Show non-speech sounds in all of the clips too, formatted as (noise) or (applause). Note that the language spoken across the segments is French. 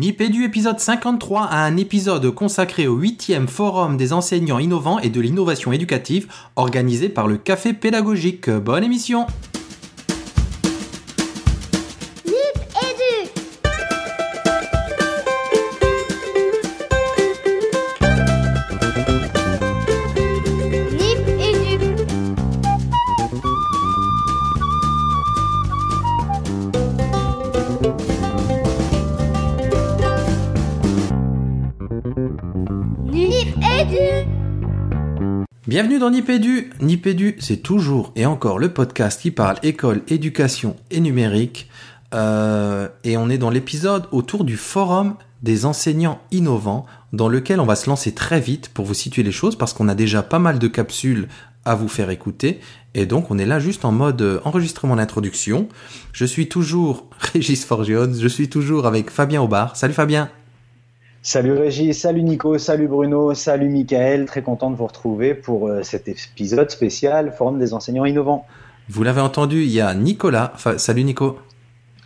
Nipédu épisode 53 a un épisode consacré au 8e Forum des enseignants innovants et de l'innovation éducative organisé par le Café Pédagogique. Bonne émission dans Nipédu. Nipédu, c'est toujours et encore le podcast qui parle école, éducation et numérique. Euh, et on est dans l'épisode autour du forum des enseignants innovants, dans lequel on va se lancer très vite pour vous situer les choses, parce qu'on a déjà pas mal de capsules à vous faire écouter. Et donc, on est là juste en mode enregistrement d'introduction. Je suis toujours (laughs) Régis Forgione, je suis toujours avec Fabien Aubard. Salut Fabien Salut Régis, salut Nico, salut Bruno, salut Michael, très content de vous retrouver pour euh, cet épisode spécial Forum des enseignants innovants. Vous l'avez entendu, il y a Nicolas. salut Nico.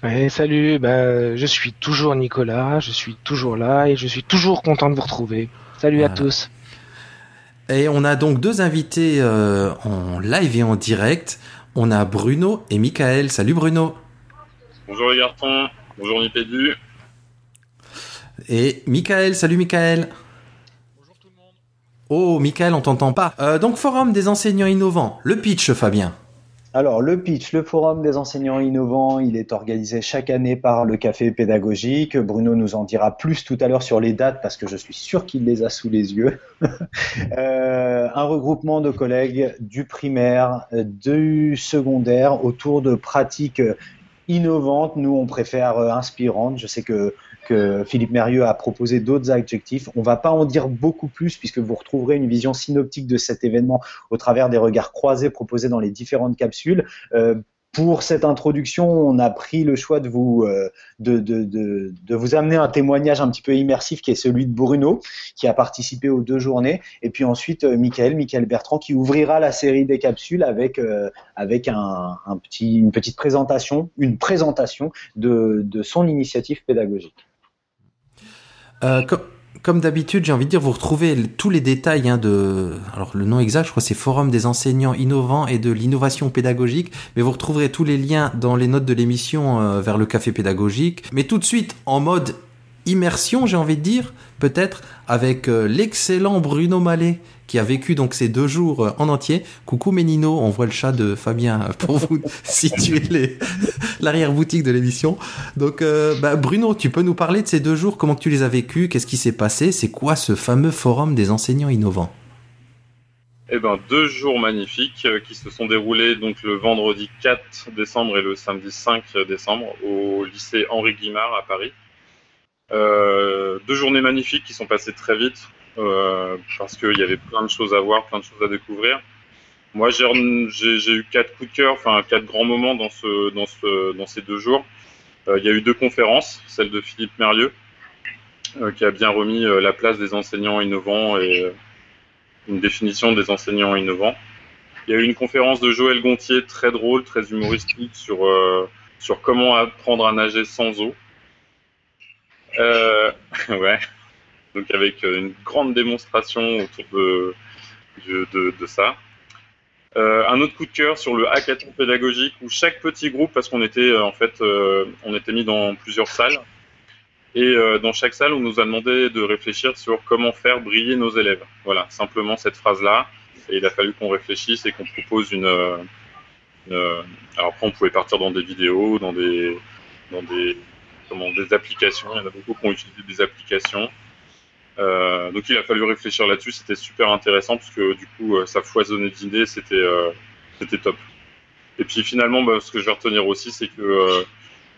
Ouais, salut, bah, je suis toujours Nicolas, je suis toujours là et je suis toujours content de vous retrouver. Salut à tous. Et on a donc deux invités euh, en live et en direct. On a Bruno et Michael. Salut Bruno. Bonjour les garçons, bonjour Nipédu. Et Michael, salut Michael. Bonjour tout le monde. Oh, Michael, on t'entend pas. Euh, donc, Forum des enseignants innovants. Le pitch, Fabien. Alors, le pitch, le Forum des enseignants innovants, il est organisé chaque année par le Café pédagogique. Bruno nous en dira plus tout à l'heure sur les dates parce que je suis sûr qu'il les a sous les yeux. (laughs) euh, un regroupement de collègues du primaire, du secondaire autour de pratiques innovantes. Nous, on préfère euh, inspirantes. Je sais que Philippe Mérieux a proposé d'autres adjectifs. On ne va pas en dire beaucoup plus puisque vous retrouverez une vision synoptique de cet événement au travers des regards croisés proposés dans les différentes capsules. Euh, pour cette introduction, on a pris le choix de vous, euh, de, vous amener un témoignage un petit peu immersif qui est celui de Bruno, qui a participé aux deux journées, et puis ensuite euh, Michael, Bertrand, qui ouvrira la série des capsules avec, une petite présentation, une présentation de son initiative pédagogique. Euh, comme d'habitude, j'ai envie de dire, vous retrouvez tous les détails hein, de, alors le nom exact, je crois, c'est Forum des enseignants innovants et de l'innovation pédagogique, mais vous retrouverez tous les liens dans les notes de l'émission euh, vers le café pédagogique. Mais tout de suite, en mode immersion, j'ai envie de dire, peut-être avec euh, l'excellent Bruno Mallet qui a vécu donc ces deux jours euh, en entier. Coucou Ménino, on voit le chat de Fabien euh, pour vous (laughs) situer l'arrière-boutique de l'émission. Donc bah, Bruno, tu peux nous parler de ces deux jours, comment tu les as vécus, qu'est-ce qui s'est passé, c'est quoi ce fameux forum des enseignants innovants? Eh ben, deux jours magnifiques qui se sont déroulés donc le vendredi 4 décembre et le samedi 5 décembre au lycée Henri Guimard à Paris. Euh, deux journées magnifiques qui sont passées très vite euh, parce qu'il y avait plein de choses à voir, plein de choses à découvrir. Moi, j'ai eu quatre coups de cœur, enfin quatre grands moments dans, ce, dans, ce, dans ces deux jours. Euh, il y a eu deux conférences, celle de Philippe Merlieu, qui a bien remis la place des enseignants innovants et une définition des enseignants innovants. Il y a eu une conférence de Joël Gontier très drôle, très humoristique sur, sur comment apprendre à nager sans eau. Euh, (laughs) ouais. Donc avec euh, une grande démonstration autour de, de, ça. Euh, un autre coup de cœur sur le hackathon pédagogique où chaque petit groupe, parce qu'on était en fait, on était mis dans plusieurs salles, et dans chaque salle, on nous a demandé de réfléchir sur comment faire briller nos élèves. Voilà, simplement cette phrase-là. Et il a fallu qu'on réfléchisse et qu'on propose une, une, Alors après, on pouvait partir dans des vidéos, dans des, dans des des applications. Il y en a beaucoup qui ont utilisé des applications. Euh, donc il a fallu réfléchir là-dessus. C'était super intéressant parce que du coup, euh, ça foisonnait d'idées. C'était euh, c'était top. Et puis finalement, bah, ce que je vais retenir aussi, c'est que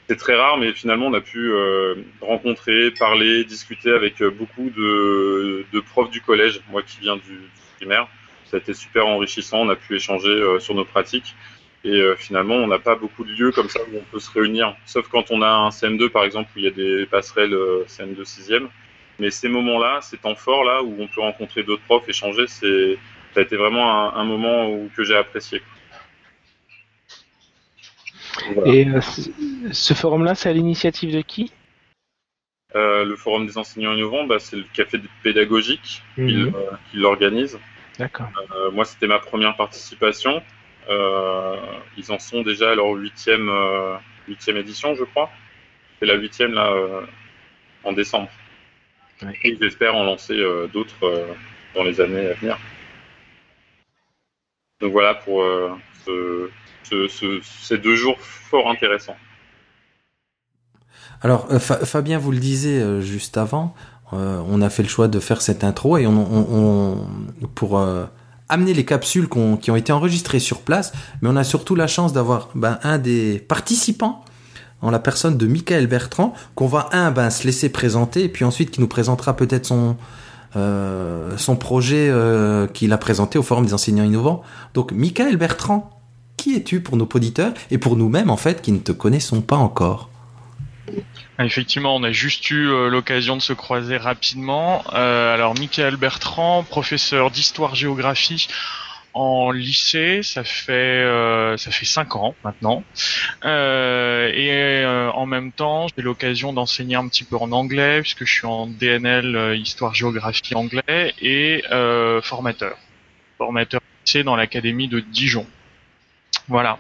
c'est très rare, mais finalement, on a pu rencontrer, parler, discuter avec beaucoup de, profs du collège. Moi qui viens du, primaire, ça a été super enrichissant. On a pu échanger sur nos pratiques. Et euh, finalement, on n'a pas beaucoup de lieux comme ça où on peut se réunir, sauf quand on a un CM2 par exemple où il y a des passerelles euh, CM2 6e. Mais ces moments-là, ces temps forts là où on peut rencontrer d'autres profs, échanger, c'est ça a été vraiment un, un moment où, que j'ai apprécié. Voilà. Et euh, ce forum-là, c'est à l'initiative de qui? Le forum des enseignants innovants, bah, c'est le café pédagogique Mhm. qui, qui l'organise. D'accord. Moi, c'était ma première participation. Euh, ils en sont déjà à leur huitième, euh, huitième édition, je crois. C'est la huitième là euh, en décembre. Et ils espèrent en lancer d'autres dans les années à venir. Donc voilà pour ce- ce- ce- ces deux jours fort intéressants. Alors, Fa- Fabien vous le disait euh, juste avant, euh, on a fait le choix de faire cette intro et on, on- on- pour euh, amener les capsules qui ont été enregistrées sur place, mais on a surtout la chance d'avoir ben, un des participants en la personne de Michael Bertrand, qu'on va un ben, se laisser présenter et puis ensuite qui nous présentera peut-être son euh, son projet euh, qu'il a présenté au Forum des enseignants innovants. Donc, Michael Bertrand, qui es-tu pour nos auditeurs et pour nous-mêmes en fait qui ne te connaissons pas encore? Effectivement, on a juste eu euh, l'occasion de se croiser rapidement. Euh, alors, Michael Bertrand, professeur d'histoire-géographie en lycée, ça fait euh, ça fait cinq ans maintenant. Euh, et en même temps, j'ai l'occasion d'enseigner un petit peu en anglais puisque je suis en DNL histoire-géographie anglais et formateur, formateur lycée dans l'académie de Dijon. Voilà.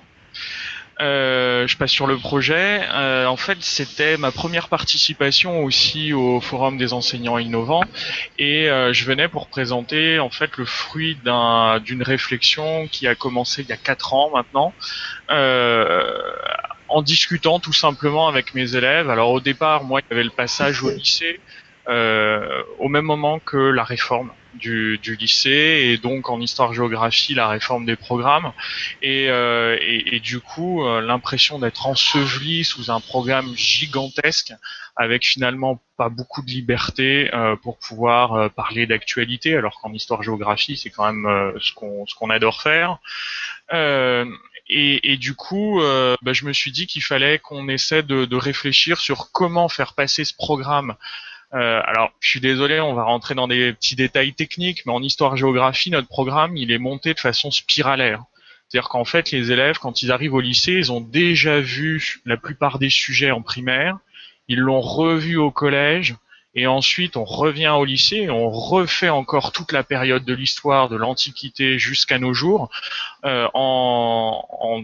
Euh, je passe sur le projet. Euh, en fait, c'était ma première participation aussi au Forum des enseignants innovants, et euh, je venais pour présenter en fait le fruit d'un- d'une réflexion qui a commencé il y a quatre ans maintenant, euh, en discutant tout simplement avec mes élèves. Alors au départ, moi, il y avait le passage au lycée. euh, au même moment que la réforme du, du lycée et donc en histoire-géographie la réforme des programmes. Et, euh, et, et du coup euh, l'impression d'être enseveli sous un programme gigantesque avec finalement pas beaucoup de liberté euh, pour pouvoir euh, parler d'actualité alors qu'en histoire-géographie c'est quand même euh, ce qu'on ce qu'on adore faire. Euh, et, et du coup euh, bah, je me suis dit qu'il fallait qu'on essaie de, de réfléchir sur comment faire passer ce programme euh, alors, je suis désolé, on va rentrer dans des petits détails techniques, mais en histoire-géographie, notre programme, il est monté de façon spiralaire. C'est-à-dire qu'en fait, les élèves, quand ils arrivent au lycée, ils ont déjà vu la plupart des sujets en primaire, ils l'ont revu au collège, et ensuite on revient au lycée on refait encore toute la période de l'histoire de l'Antiquité jusqu'à nos jours euh, en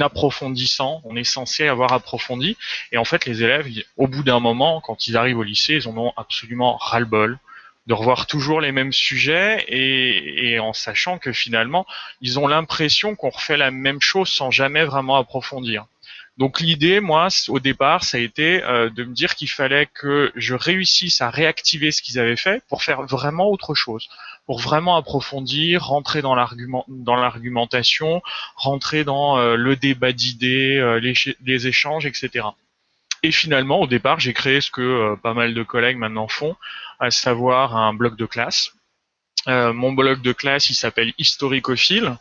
approfondissant. On est censé avoir approfondi. Et en fait, les élèves, au bout d'un moment, quand ils arrivent au lycée, ils en ont absolument ras-le-bol de revoir toujours les mêmes sujets et, et en sachant que finalement, ils ont l'impression qu'on refait la même chose sans jamais vraiment approfondir. Donc l'idée, moi, au départ, ça a été euh, de me dire qu'il fallait que je réussisse à réactiver ce qu'ils avaient fait pour faire vraiment autre chose, pour vraiment approfondir, rentrer dans l'argument, dans l'argumentation, rentrer dans euh, le débat d'idées, euh, les, les échanges, etc. Et finalement, au départ, j'ai créé ce que pas mal de collègues maintenant font, à savoir un bloc de classe. Euh, mon bloc de classe, il s'appelle Historicophile.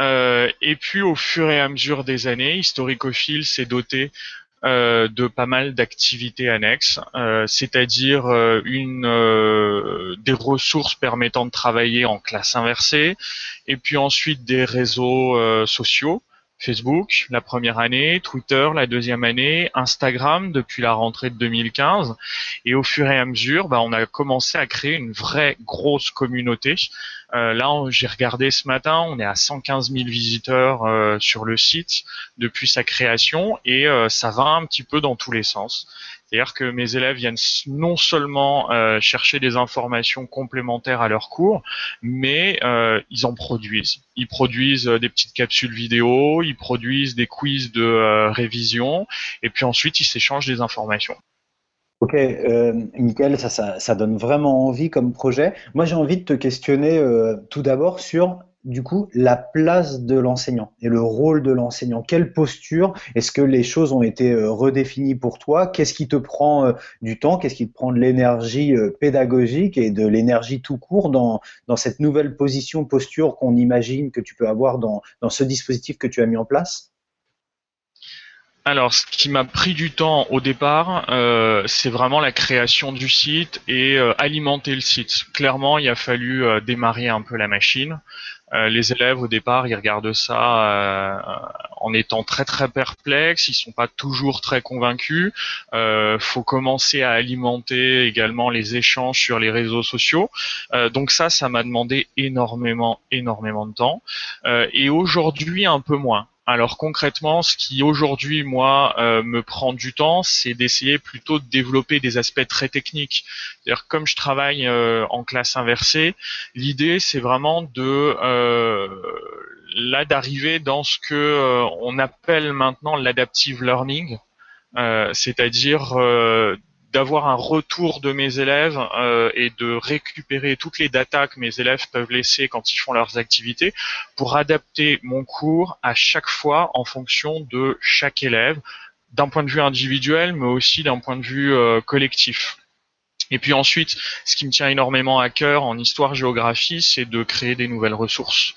Euh, et puis, au fur et à mesure des années, Historicophile s'est doté euh, de pas mal d'activités annexes, c'est-à-dire une des ressources permettant de travailler en classe inversée, et puis ensuite des réseaux sociaux, Facebook la première année, Twitter la deuxième année, Instagram depuis la rentrée de 2015, et au fur et à mesure, bah, on a commencé à créer une vraie grosse communauté. Euh, là, j'ai regardé ce matin, on est à 115 000 visiteurs euh, sur le site depuis sa création, et euh, ça va un petit peu dans tous les sens. C'est-à-dire que mes élèves viennent non seulement euh, chercher des informations complémentaires à leurs cours, mais euh, ils en produisent. Ils produisent euh, des petites capsules vidéo, ils produisent des quiz de révision, et puis ensuite ils s'échangent des informations. Ok, euh, Michael, ça, ça, donne vraiment envie comme projet. Moi, j'ai envie de te questionner tout d'abord sur, du coup, la place de l'enseignant et le rôle de l'enseignant. Quelle posture? Est-ce que les choses ont été euh, redéfinies pour toi? Qu'est-ce qui te prend euh, du temps? Qu'est-ce qui te prend de l'énergie euh, pédagogique et de l'énergie tout court dans, cette nouvelle position, posture qu'on imagine que tu peux avoir dans, ce dispositif que tu as mis en place? Alors, ce qui m'a pris du temps au départ, c'est vraiment la création du site et alimenter le site. Clairement, il a fallu démarrer un peu la machine. Euh, les élèves au départ, ils regardent ça euh, en étant très très perplexes, ils sont pas toujours très convaincus. Euh, faut commencer à alimenter également les échanges sur les réseaux sociaux. Euh, donc ça, ça m'a demandé énormément énormément de temps. et aujourd'hui, un peu moins. Alors concrètement, ce qui aujourd'hui moi euh, me prend du temps, c'est d'essayer plutôt de développer des aspects très techniques. Comme je travaille euh, en classe inversée, l'idée c'est vraiment de euh, là d'arriver dans ce que on appelle maintenant l'adaptive learning, c'est-à-dire d'avoir un retour de mes élèves euh, et de récupérer toutes les datas que mes élèves peuvent laisser quand ils font leurs activités pour adapter mon cours à chaque fois en fonction de chaque élève d'un point de vue individuel mais aussi d'un point de vue euh, collectif. Et puis ensuite, ce qui me tient énormément à cœur en histoire-géographie, c'est de créer des nouvelles ressources.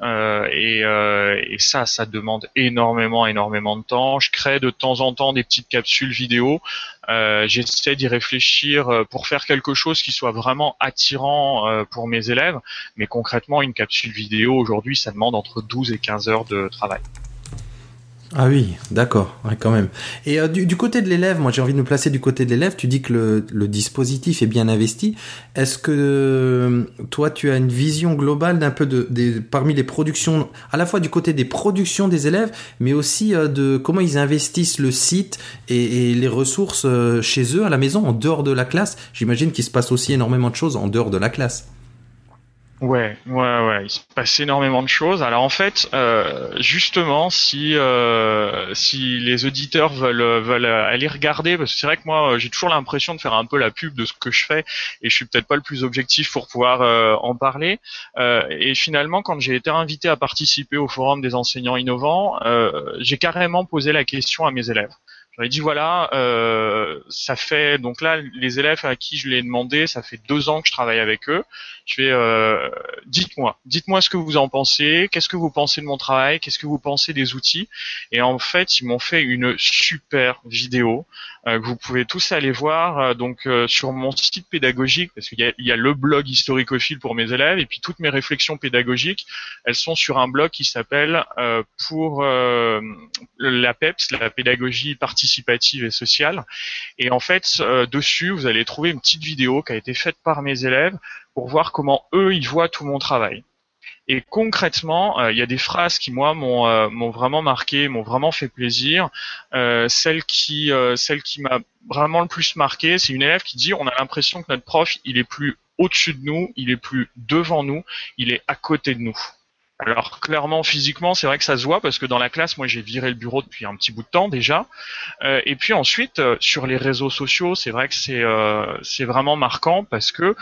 Euh, et, euh, et, ça, ça demande énormément, énormément de temps. Je crée de temps en temps des petites capsules vidéo. Euh, J'essaie d'y réfléchir pour faire quelque chose qui soit vraiment attirant pour mes élèves. Mais concrètement, une capsule vidéo aujourd'hui, ça demande entre 12 et 15 heures de travail. Ah oui, d'accord, quand même. Et euh, du, côté de l'élève, moi j'ai envie de me placer du côté de l'élève, tu dis que le, dispositif est bien investi. Est-ce que euh, toi tu as une vision globale d'un peu de, parmi les productions, à la fois du côté des productions des élèves, mais aussi euh, de comment ils investissent le site et, et les ressources chez eux, à la maison, en dehors de la classe? J'imagine qu'il se passe aussi énormément de choses en dehors de la classe. Ouais, ouais, ouais. Il se passe énormément de choses. Alors en fait, euh, justement, si euh, si les auditeurs veulent veulent aller regarder, parce que c'est vrai que moi j'ai toujours l'impression de faire un peu la pub de ce que je fais, et je suis peut-être pas le plus objectif pour pouvoir euh, en parler. Euh, et finalement, quand j'ai été invité à participer au forum des enseignants innovants, euh, j'ai carrément posé la question à mes élèves. J'aurais dit voilà, euh, ça fait donc là les élèves à qui je l'ai demandé, ça fait deux ans que je travaille avec eux. Je fais euh, dites-moi, dites-moi ce que vous en pensez, qu'est-ce que vous pensez de mon travail, qu'est-ce que vous pensez des outils? Et en fait, ils m'ont fait une super vidéo euh, que vous pouvez tous aller voir euh, donc euh, sur mon site pédagogique parce qu'il y a, il y a le blog historicophile pour mes élèves et puis toutes mes réflexions pédagogiques, elles sont sur un blog qui s'appelle pour la PEPS, la pédagogie participative et sociale. Et en fait, dessus, vous allez trouver une petite vidéo qui a été faite par mes élèves pour voir comment eux ils voient tout mon travail. Et concrètement, euh, il y a des phrases qui moi m'ont euh, vraiment marqué, m'ont vraiment fait plaisir. Euh, celle qui celle qui m'a vraiment le plus marqué, c'est une élève qui dit on a l'impression que notre prof il est plus au-dessus de nous, il est plus devant nous, il est à côté de nous. Alors clairement physiquement c'est vrai que ça se voit parce que dans la classe moi j'ai viré le bureau depuis un petit bout de temps déjà. Et puis ensuite sur les réseaux sociaux c'est vrai que c'est c'est vraiment marquant parce que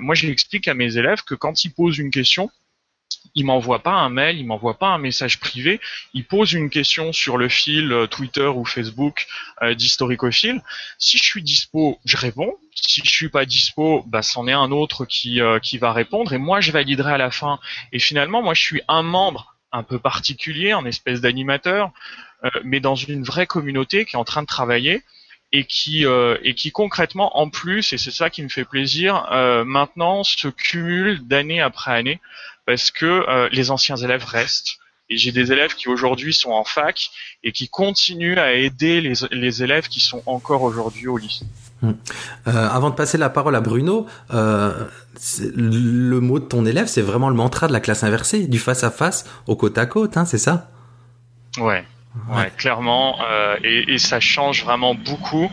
moi j'explique à mes élèves que quand ils posent une question il m'envoie pas un mail, il m'envoie pas un message privé, il pose une question sur le fil euh, Twitter ou Facebook euh, d'historicophile. Si je suis dispo, je réponds. Si je suis pas dispo, bah c'en est un autre qui euh, qui va répondre et moi je validerai à la fin. Et finalement, moi je suis un membre un peu particulier, un espèce d'animateur, mais dans une vraie communauté qui est en train de travailler et qui et qui concrètement en plus et c'est ça qui me fait plaisir maintenant se cumule d'année après année parce que euh, les anciens élèves restent. Et j'ai des élèves qui aujourd'hui sont en fac et qui continuent à aider les, les élèves qui sont encore aujourd'hui au lycée. Hum. Euh, avant de passer la parole à Bruno, euh, le mot de ton élève, c'est vraiment le mantra de la classe inversée, du face à face au côte à côte, hein, c'est ça? Ouais, ouais, clairement. Euh, et, et, ça change vraiment beaucoup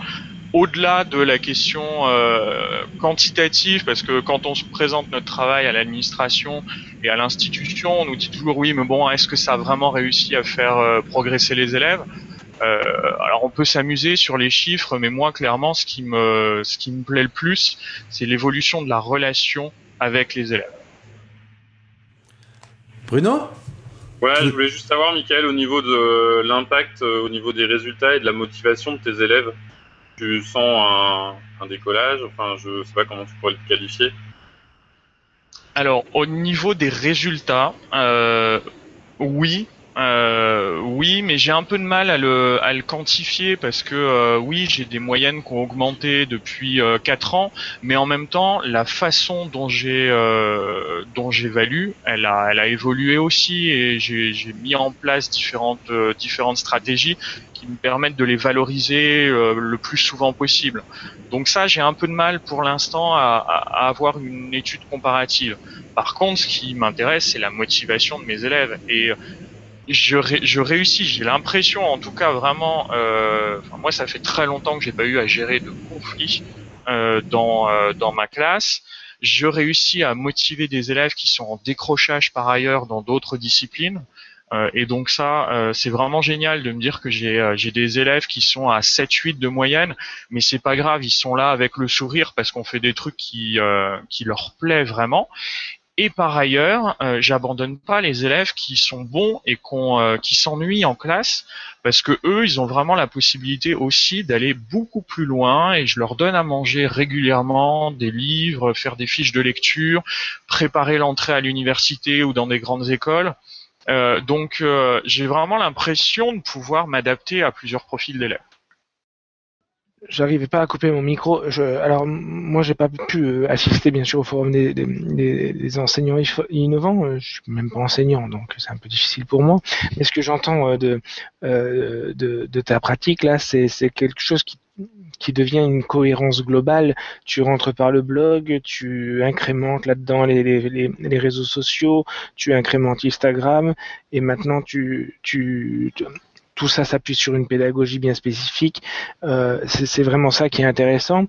au-delà de la question euh, quantitative, parce que quand on se présente notre travail à l'administration et à l'institution, on nous dit toujours oui, mais bon, est-ce que ça a vraiment réussi à faire euh, progresser les élèves? Euh, Alors on peut s'amuser sur les chiffres, mais moi clairement, ce qui me, ce qui me plaît le plus, c'est l'évolution de la relation avec les élèves. Bruno? Ouais, je voulais juste savoir, Michael, au niveau de l'impact, au niveau des résultats et de la motivation de tes élèves tu sens un, décollage Enfin, je sais pas comment tu pourrais le qualifier. Alors, au niveau des résultats, euh, oui, euh, oui, mais j'ai un peu de mal à le, à le quantifier parce que euh, oui, j'ai des moyennes qui ont augmenté depuis euh, 4 ans, mais en même temps, la façon dont j'ai euh, dont j'évalue, elle a, elle a évolué aussi et j'ai mis en place différentes euh, différentes stratégies qui me permettent de les valoriser euh, le plus souvent possible. Donc ça, j'ai un peu de mal pour l'instant à, à, à avoir une étude comparative. Par contre, ce qui m'intéresse, c'est la motivation de mes élèves et je, ré je réussis, j'ai l'impression, en tout cas vraiment, euh, moi ça fait très longtemps que j'ai pas eu à gérer de conflits euh, dans euh, dans ma classe. Je réussis à motiver des élèves qui sont en décrochage par ailleurs dans d'autres disciplines. Euh, et donc ça, euh, c'est vraiment génial de me dire que j'ai j'ai des élèves qui sont à 7-8 de moyenne, mais c'est pas grave, ils sont là avec le sourire parce qu'on fait des trucs qui qui leur plaît vraiment. Et par ailleurs, euh, j'abandonne pas les élèves qui sont bons et euh, qui s'ennuient en classe parce que eux, ils ont vraiment la possibilité aussi d'aller beaucoup plus loin et je leur donne à manger régulièrement des livres, faire des fiches de lecture, préparer l'entrée à l'université ou dans des grandes écoles. Euh, donc euh, j'ai vraiment l'impression de pouvoir m'adapter à plusieurs profils d'élèves j'arrivais pas à couper mon micro. Je, alors moi j'ai pas pu euh, assister bien sûr au forum des, des, des, enseignants innovants. Euh, je suis même pas enseignant donc c'est un peu difficile pour moi. Mais ce que j'entends euh, de, de, de ta pratique là, c'est quelque chose qui qui devient une cohérence globale. Tu rentres par le blog, tu incrémentes là-dedans les, les, les, réseaux sociaux, tu incrémentes Instagram, et maintenant tu, tu, tout ça s'appuie sur une pédagogie bien spécifique. Euh, c'est vraiment ça qui est intéressant.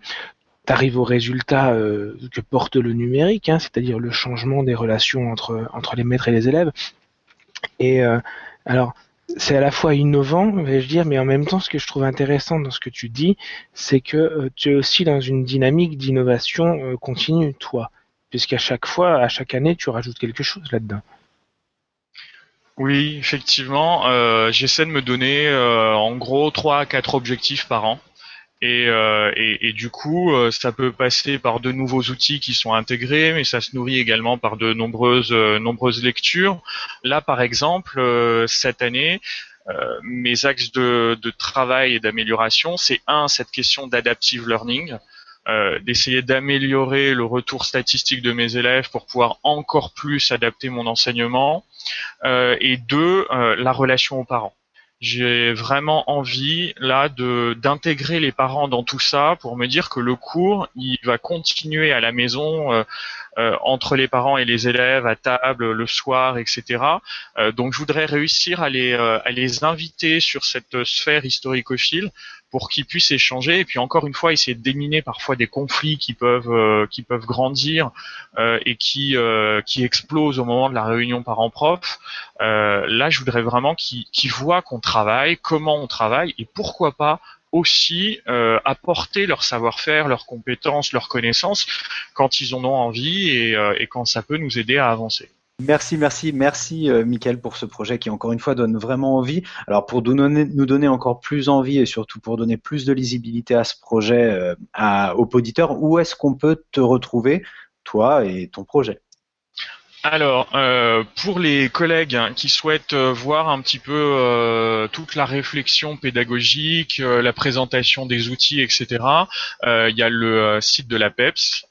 Tu arrives au résultat euh, que porte le numérique, hein, c'est-à-dire le changement des relations entre, les maîtres et les élèves. Et euh, alors, c'est à la fois innovant, vais-je dire, mais en même temps, ce que je trouve intéressant dans ce que tu dis, c'est que tu es aussi dans une dynamique d'innovation continue, toi, puisqu'à chaque fois, à chaque année, tu rajoutes quelque chose là-dedans. Oui, effectivement, euh, j'essaie de me donner euh, en gros trois à quatre objectifs par an. Et, euh, et, et, du coup, euh, ça peut passer par de nouveaux outils qui sont intégrés, mais ça se nourrit également par de nombreuses, euh, nombreuses lectures. Là, par exemple, euh, cette année, mes axes de, de travail et d'amélioration, c'est un, cette question d'adaptive learning. Euh, d'essayer d'améliorer le retour statistique de mes élèves pour pouvoir encore plus adapter mon enseignement, euh, et deux, euh, la relation aux parents. J'ai vraiment envie là de d'intégrer les parents dans tout ça pour me dire que le cours il va continuer à la maison entre les parents et les élèves à table le soir etc. Euh, donc je voudrais réussir à les à les inviter sur cette sphère historicophile pour qu'ils puissent échanger et puis encore une fois essayer de déminer parfois des conflits qui peuvent euh, qui peuvent grandir euh, et qui euh, qui explosent au moment de la réunion parents-prof. là, je voudrais vraiment qu'ils qu'ils voient qu'on travaille, comment on travaille et pourquoi pas aussi apporter leur savoir-faire, leurs compétences, leurs connaissances quand ils en ont envie et, et quand ça peut nous aider à avancer. Merci, merci, merci, euh, pour ce projet qui, encore une fois, donne vraiment envie. Alors, pour nous donner, encore plus envie et surtout pour donner plus de lisibilité à ce projet euh, aux auditeurs, où est-ce qu'on peut te retrouver, toi et ton projet? Alors, euh, pour les collègues qui souhaitent euh, voir un petit peu euh, toute la réflexion pédagogique, la présentation des outils, etc., il y a le site de la PEPS.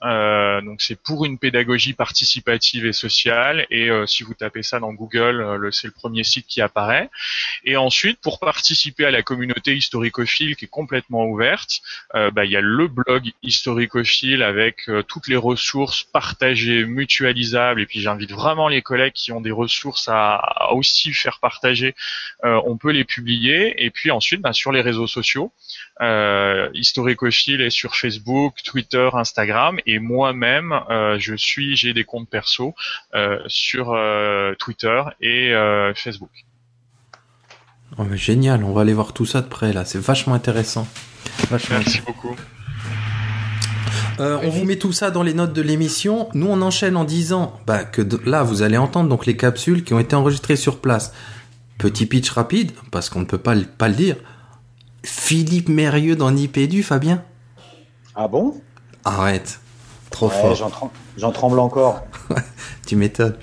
donc, c'est pour une pédagogie participative et sociale. Et si vous tapez ça dans Google, c'est le premier site qui apparaît. Et ensuite, pour participer à la communauté historicophile qui est complètement ouverte, bah, il y a le blog historicophile avec toutes les ressources partagées, mutualisables. Et puis, j'invite vraiment les collègues qui ont des ressources à, aussi faire partager, euh, on peut les publier. Et puis ensuite, ben, sur les réseaux sociaux, euh, Historicophile est sur Facebook, Twitter, Instagram, et moi-même, euh, je suis, j'ai des comptes perso euh, sur euh, Twitter et euh, Facebook. Oh mais génial, on va aller voir tout ça de près là, c'est vachement intéressant. Vachement Merci beaucoup. Euh, on vous met tout ça dans les notes de l'émission. Nous, on enchaîne en disant bah, que là, vous allez entendre donc les capsules qui ont été enregistrées sur place. Petit pitch rapide, parce qu'on ne peut pas, pas le dire. Philippe Mérieux dans Nipédu, Fabien Ah bon? Arrête. Trop ouais, fort. J'en tremble encore. (laughs) tu m'étonnes.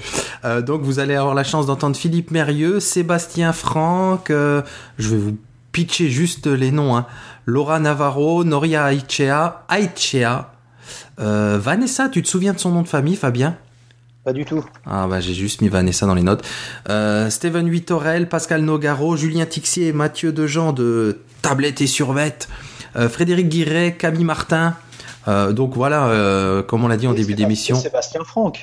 Euh, donc vous allez avoir la chance d'entendre Philippe Mérieux, Sébastien Franck, euh, je vais vous pitcher juste les noms, hein. Laura Navarro, Noria Aichea, Aichea, euh, Vanessa, tu te souviens de son nom de famille, Fabien? Pas du tout. Ah bah j'ai juste mis Vanessa dans les notes. Euh, Steven Huitorel, Pascal Nogaro, Julien Tixier et Mathieu Dejean de Tablette et Survette, euh, Frédéric Guiret, Camille Martin. Euh, donc voilà, comme on l'a dit en Oui, début d'émission. Sébastien Franck.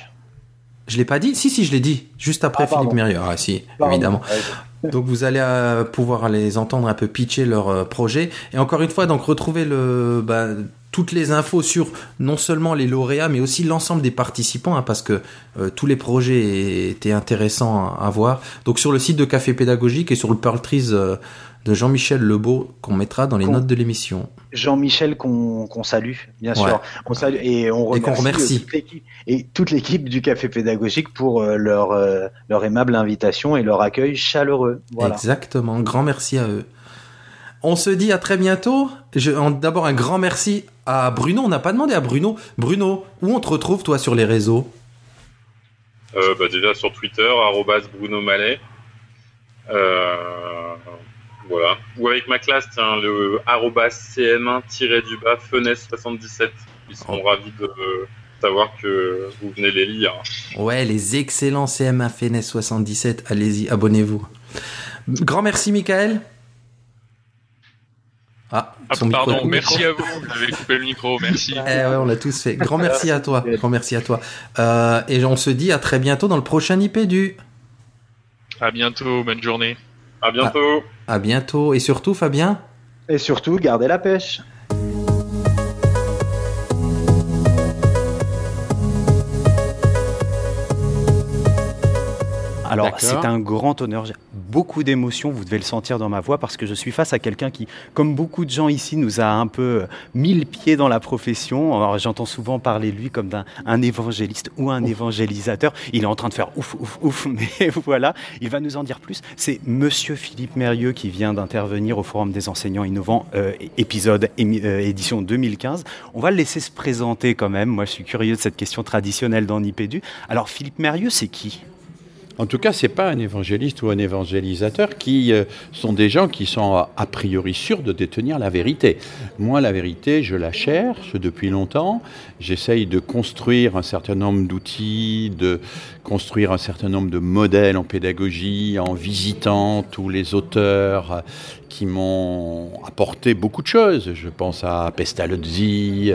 Je l'ai pas dit? Si, si, je l'ai dit. Juste après Ah. Philippe Mérieux. Ah, si, Pardon. évidemment. Ouais, Donc vous allez euh, pouvoir les entendre un peu pitcher leur euh, projet. Et encore une fois, donc retrouver le, bah, toutes les infos sur non seulement les lauréats, mais aussi l'ensemble des participants, hein, parce que euh, tous les projets étaient intéressants à, à voir. Donc sur le site de Café Pédagogique et sur le Pearl Trees euh, de Jean-Michel Lebeau, qu'on mettra dans les Qu'on- notes de l'émission. Jean-Michel qu'on qu'on salue, bien Ouais. sûr. On salue et on Et qu'on remercie, remercie. euh, toute l'équipe- et toute l'équipe du Café Pédagogique pour euh, leur euh, leur aimable invitation et leur accueil chaleureux. Voilà. Exactement. Grand merci à eux. On se dit à très bientôt. Je- en- D'abord un grand merci à Bruno. On n'a pas demandé à Bruno. Bruno, où on te retrouve toi sur les réseaux? Euh, bah, déjà sur Twitter, arrobas Bruno Mallet. Euh, voilà. Ou avec ma classe, tiens, le arrobas CM1-du-bas Fenès77. Ils seront ravis de savoir que vous venez les lire. Ouais, les excellents CMA FNS 77. Allez-y, abonnez-vous. Grand merci, Michael. Ah, Ah, son pardon, merci à vous. Vous avez coupé le micro, merci. Eh ouais, on l'a tous fait. Grand merci à toi. Grand merci à toi. Euh, et on se dit à très bientôt dans le prochain IPDU. À bientôt, bonne journée. À bientôt. À bientôt. Et surtout, Fabien. Et surtout, gardez la pêche. Alors, c'est un grand honneur. Beaucoup d'émotions, vous devez le sentir dans ma voix, parce que je suis face à quelqu'un qui, comme beaucoup de gens ici, nous a un peu euh, mis le pied dans la profession. Alors, j'entends souvent parler de lui comme d'un un évangéliste ou un évangélisateur. Il est en train de faire ouf, ouf, ouf, (laughs) mais voilà, il va nous en dire plus. C'est Monsieur Philippe Mérieux qui vient d'intervenir au Forum des enseignants innovants, euh, épisode émi- euh, édition 2015. On va le laisser se présenter quand même. Moi, je suis curieux de cette question traditionnelle dans Nipédu. Alors, Philippe Mérieux, c'est qui? En tout cas, c'est pas un évangéliste ou un évangélisateur qui euh, sont des gens qui sont a priori sûrs de détenir la vérité. Moi, la vérité, je la cherche depuis longtemps. J'essaye de construire un certain nombre d'outils, de construire un certain nombre de modèles en pédagogie, en visitant tous les auteurs qui m'ont apporté beaucoup de choses. Je pense à Pestalozzi,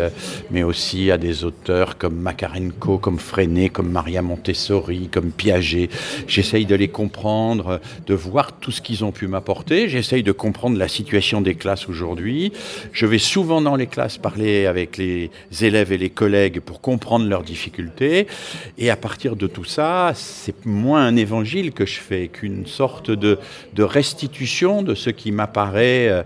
mais aussi à des auteurs comme Makarenko, comme Freinet, comme Maria Montessori, comme Piaget. J'essaye de les comprendre, de voir tout ce qu'ils ont pu m'apporter. J'essaye de comprendre la situation des classes aujourd'hui. Je vais souvent dans les classes parler avec les élèves et les collègues pour comprendre leurs difficultés. Et à partir de tout ça, c'est moins un évangile que je fais qu'une sorte de, restitution de ce qui m'apparaît. euh,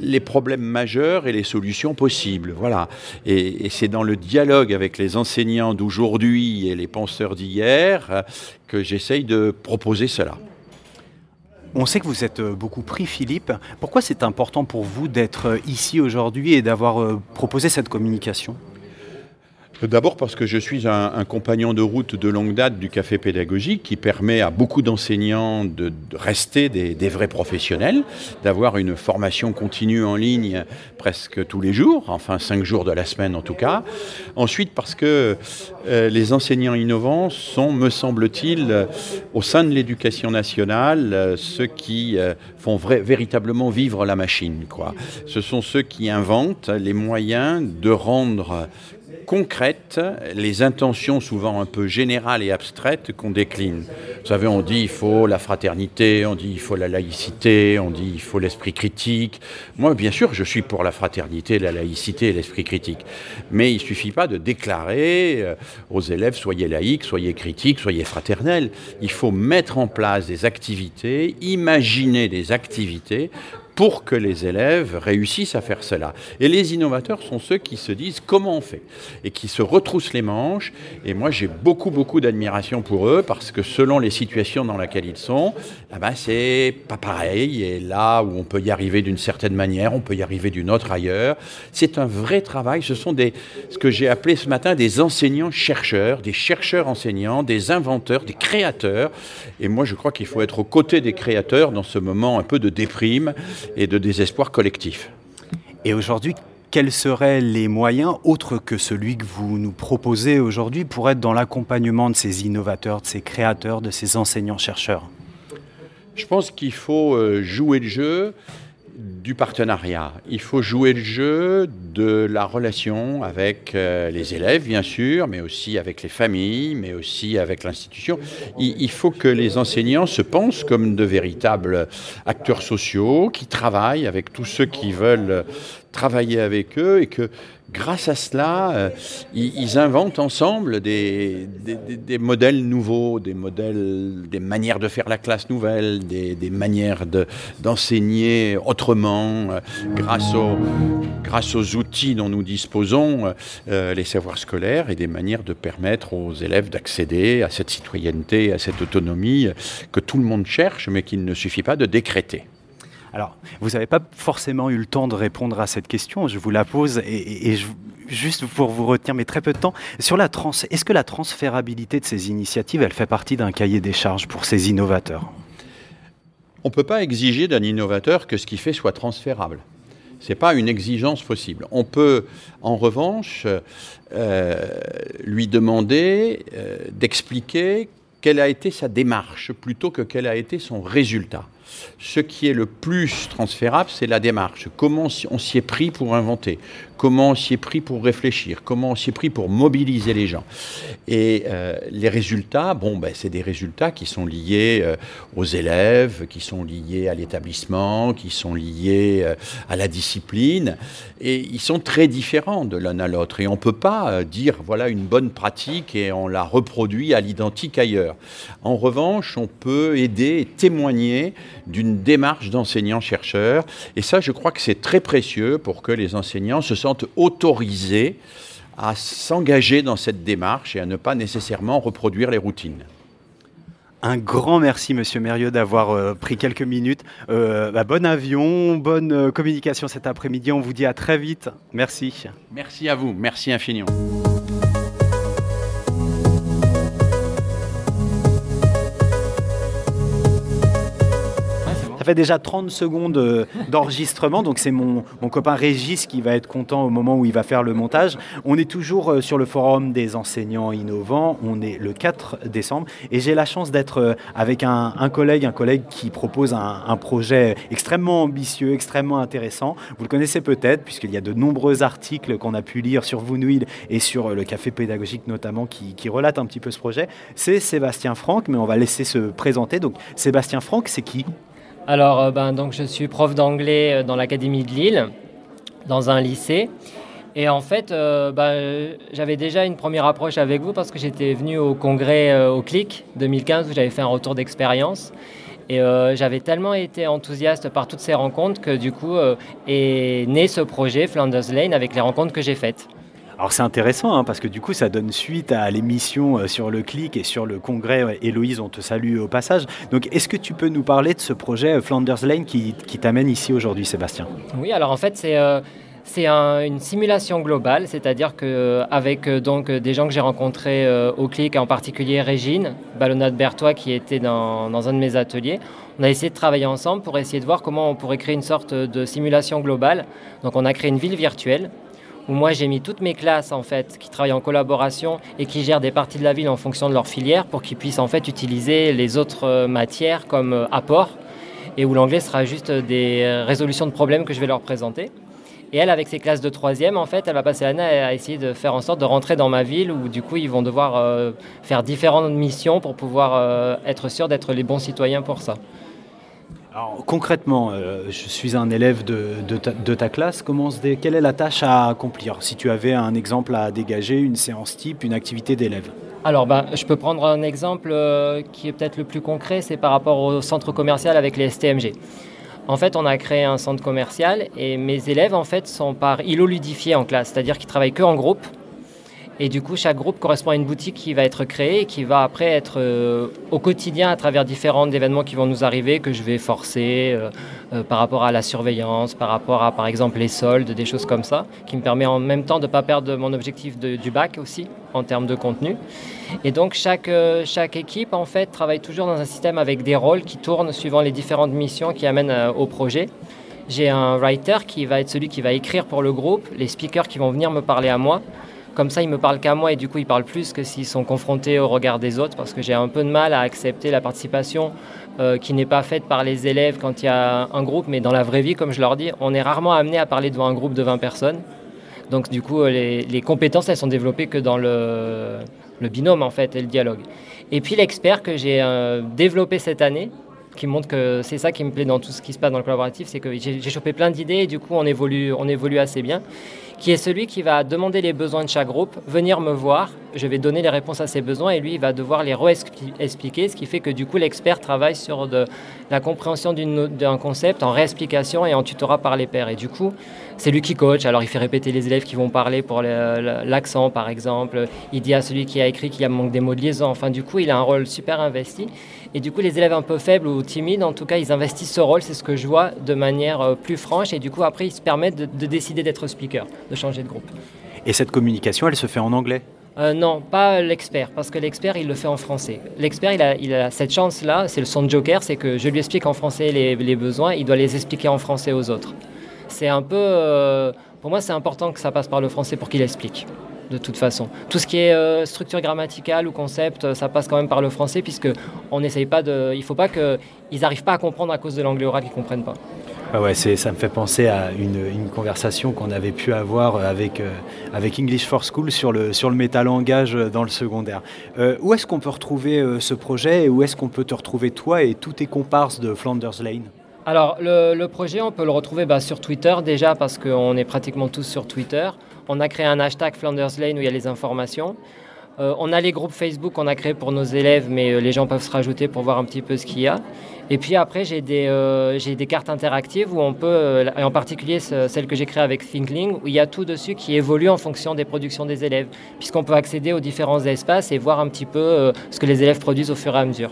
les problèmes majeurs et les solutions possibles. Voilà. Et, c'est dans le dialogue avec les enseignants d'aujourd'hui et les penseurs d'hier euh, que j'essaye de proposer cela. On sait que vous êtes euh, beaucoup pris, Philippe. Pourquoi c'est important pour vous d'être ici aujourd'hui et d'avoir proposé cette communication? D'abord parce que je suis un, compagnon de route de longue date du café pédagogique qui permet à beaucoup d'enseignants de, rester des, vrais professionnels, d'avoir une formation continue en ligne presque tous les jours, enfin cinq jours de la semaine en tout cas. Ensuite parce que euh, les enseignants innovants sont, me semble-t-il, euh, au sein de l'éducation nationale, euh, ceux qui font véritablement vivre la machine. Ce sont ceux qui inventent les moyens de rendre concrètes les intentions souvent un peu générales et abstraites qu'on décline. Vous savez, on dit il faut la fraternité, on dit il faut la laïcité, on dit il faut l'esprit critique. Moi, bien sûr, je suis pour la fraternité, la laïcité et l'esprit critique. Mais il ne suffit pas de déclarer euh, aux élèves soyez laïcs, soyez critiques, soyez fraternels. Il faut mettre en place des activités, imaginer des activités pour que les élèves réussissent à faire cela. Et les innovateurs sont ceux qui se disent comment on fait? Et qui se retroussent les manches. Et moi, j'ai beaucoup, beaucoup d'admiration pour eux parce que selon les situations dans lesquelles ils sont, eh ben, c'est pas pareil. Et là où on peut y arriver d'une certaine manière, on peut y arriver d'une autre ailleurs. C'est un vrai travail. Ce sont des, ce que j'ai appelé ce matin des enseignants-chercheurs, des chercheurs enseignants, des inventeurs, des créateurs. Et moi, je crois qu'il faut être aux côtés des créateurs dans ce moment un peu de déprime et de désespoir collectif. Et aujourd'hui, quels seraient les moyens, autres que celui que vous nous proposez aujourd'hui, pour être dans l'accompagnement de ces innovateurs, de ces créateurs, de ces enseignants-chercheurs? Je pense qu'il faut euh, jouer le jeu du partenariat. Il faut jouer le jeu de la relation avec euh, les élèves, bien sûr, mais aussi avec les familles, mais aussi avec l'institution. Il, faut que les enseignants se pensent comme de véritables acteurs sociaux qui travaillent avec tous ceux qui veulent travailler avec eux et que grâce à cela, euh, ils, inventent ensemble des, modèles nouveaux, des manières de faire la classe nouvelle, des, manières d'enseigner autrement, euh, grâce, aux, grâce aux outils dont nous disposons, euh, les savoirs scolaires, et des manières de permettre aux élèves d'accéder à cette citoyenneté, à cette autonomie que tout le monde cherche, mais qu'il ne suffit pas de décréter. Alors, vous n'avez pas forcément eu le temps de répondre à cette question, je vous la pose et, juste pour vous retenir, mais très peu de temps. Sur la trans, est-ce que la transférabilité de ces initiatives, elle fait partie d'un cahier des charges pour ces innovateurs? On ne peut pas exiger d'un innovateur que ce qu'il fait soit transférable. Ce n'est pas une exigence possible. On peut, en revanche, euh, lui demander euh, d'expliquer quelle a été sa démarche plutôt que quel a été son résultat. Ce qui est le plus transférable, c'est la démarche. Comment on s'y est pris pour inventer? Comment on s'y est pris pour réfléchir Comment on s'y est pris pour mobiliser les gens Et euh, les résultats, bon, ben, c'est des résultats qui sont liés euh, aux élèves, qui sont liés à l'établissement, qui sont liés euh, à la discipline. Et ils sont très différents de l'un à l'autre. Et on ne peut pas dire, voilà une bonne pratique et on la reproduit à l'identique ailleurs. En revanche, on peut aider et témoigner d'une démarche d'enseignant-chercheur. Et ça, je crois que c'est très précieux pour que les enseignants se sentent autorisés à s'engager dans cette démarche et à ne pas nécessairement reproduire les routines. Un grand merci, Monsieur Mérieux, d'avoir euh, pris quelques minutes. Euh, bah, bon avion, bonne euh, communication cet après-midi. On vous dit à très vite. Merci. Merci à vous. Merci infiniment. Ça fait déjà 30 secondes euh, d'enregistrement, donc c'est mon, mon, copain Régis qui va être content au moment où il va faire le montage. On est toujours euh, sur le forum des enseignants innovants, on est le 4 décembre, et j'ai la chance d'être euh, avec un, collègue, un collègue qui propose un, projet extrêmement ambitieux, extrêmement intéressant. Vous le connaissez peut-être, puisqu'il y a de nombreux articles qu'on a pu lire sur Vounouil et sur le café pédagogique notamment qui, qui relatent un petit peu ce projet. C'est Sébastien Franck, mais on va laisser se présenter. Donc Sébastien Franck, c'est qui? Alors, euh, ben, donc, je suis prof d'anglais euh, dans l'Académie de Lille, dans un lycée. Et en fait, euh, ben, j'avais déjà une première approche avec vous parce que j'étais venu au congrès au CLIC 2015 où j'avais fait un retour d'expérience. Et j'avais tellement été enthousiaste par toutes ces rencontres que du coup est né ce projet Flanders Lane avec les rencontres que j'ai faites. Alors c'est intéressant hein, parce que du coup ça donne suite à l'émission euh, sur le clic et sur le congrès. Héloïse, on te salue au passage. Donc est-ce que tu peux nous parler de ce projet euh, Flanders Lane qui, t'amène ici aujourd'hui, Sébastien? Oui, alors en fait c'est... Euh, une simulation globale, c'est-à-dire qu'avec donc des gens que j'ai rencontrés au CLIC, en particulier Régine Ballonat-Bertois qui était dans, un de mes ateliers, on a essayé de travailler ensemble pour essayer de voir comment on pourrait créer une sorte de simulation globale. Donc on a créé une ville virtuelle où moi j'ai mis toutes mes classes en fait qui travaillent en collaboration et qui gèrent des parties de la ville en fonction de leur filière pour qu'ils puissent en fait utiliser les autres euh, matières comme euh, apport et où l'anglais sera juste des euh, résolutions de problèmes que je vais leur présenter. Et elle, avec ses classes de troisième, en fait, elle va passer l'année à essayer de faire en sorte de rentrer dans ma ville où du coup ils vont devoir faire différentes missions pour pouvoir être sûr d'être les bons citoyens pour ça. Alors, concrètement, euh, je suis un élève de, ta, classe. Comment quelle est la tâche à accomplir Si tu avais un exemple à dégager, une séance type, une activité d'élève Alors, ben, je peux prendre un exemple euh, qui est peut-être le plus concret, c'est par rapport au centre commercial avec les STMG. En fait, on a créé un centre commercial et mes élèves en fait sont par îlot ludifié en classe, c'est-à-dire qu'ils travaillent que en groupe. Et du coup, chaque groupe correspond à une boutique qui va être créée et qui va après être euh, au quotidien à travers différents événements qui vont nous arriver, que je vais forcer euh, euh, par rapport à la surveillance, par rapport à par exemple les soldes, des choses comme ça, qui me permet en même temps de ne pas perdre mon objectif du bac aussi en termes de contenu. Et donc chaque, chaque équipe en fait travaille toujours dans un système avec des rôles qui tournent suivant les différentes missions qui amènent au projet. J'ai un writer qui va être celui qui va écrire pour le groupe, les speakers qui vont venir me parler à moi. Comme ça, ils me parlent qu'à moi et du coup, ils parlent plus que s'ils sont confrontés au regard des autres parce que j'ai un peu de mal à accepter la participation euh, qui n'est pas faite par les élèves quand il y a un groupe, mais dans la vraie vie, comme je leur dis, on est rarement amené à parler devant un groupe de 20 personnes. Donc, du coup, euh, les, compétences, elles sont développées que dans le, binôme en fait et le dialogue. Et puis l'expert que j'ai euh, développé cette année, qui montre que c'est ça qui me plaît dans tout ce qui se passe dans le collaboratif, c'est que j'ai chopé plein d'idées et du coup on évolue, on évolue assez bien, qui est celui qui va demander les besoins de chaque groupe, venir me voir, je vais donner les réponses à ses besoins et lui il va devoir les re-expliquer, ce qui fait que du coup l'expert travaille sur la compréhension d'un concept en réexplication et en tutorat par les pairs. Et du coup, c'est lui qui coach, alors il fait répéter les élèves qui vont parler pour l'accent par exemple, il dit à celui qui a écrit qu'il manque des mots de liaison, enfin du coup il a un rôle super investi. Et du coup les élèves un peu faibles ou timides, en tout cas ils investissent ce rôle, c'est ce que je vois de manière euh, plus franche et du coup après ils se permettent de, de décider d'être speaker, de changer de groupe. Et cette communication, elle se fait en anglais? Euh, non, pas l'expert, parce que l'expert, il le fait en français. L'expert, il a, il a cette chance-là, c'est le son joker, c'est que je lui explique en français les, les besoins, il doit les expliquer en français aux autres. C'est un peu... euh, pour moi, c'est important que ça passe par le français pour qu'il explique, de toute façon. Tout ce qui est euh, structure grammaticale ou concept, euh, ça passe quand même par le français, puisque on n'essaye pas de... Il ne faut pas qu'ils n'arrivent pas à comprendre à cause de l'anglais oral qu'ils ne comprennent pas. Ah ouais, ça me fait penser à une, une conversation qu'on avait pu avoir avec, euh, avec English for School sur le, sur le métalangage dans le secondaire. Euh, où est-ce qu'on peut retrouver ce projet et où est-ce qu'on peut te retrouver toi et tous tes comparses de Flanders Lane? Alors, le, le projet, on peut le retrouver bah, sur Twitter déjà, parce qu'on est pratiquement tous sur Twitter. On a créé un hashtag Flanders Lane où il y a les informations. Euh, on a les groupes Facebook qu'on a créés pour nos élèves, mais euh, les gens peuvent se rajouter pour voir un petit peu ce qu'il y a. Et puis après, j'ai des, euh, des cartes interactives où on peut, et en particulier ce- celle que j'ai créée avec Thinkling, où il y a tout dessus qui évolue en fonction des productions des élèves, puisqu'on peut accéder aux différents espaces et voir un petit peu ce que les élèves produisent au fur et à mesure.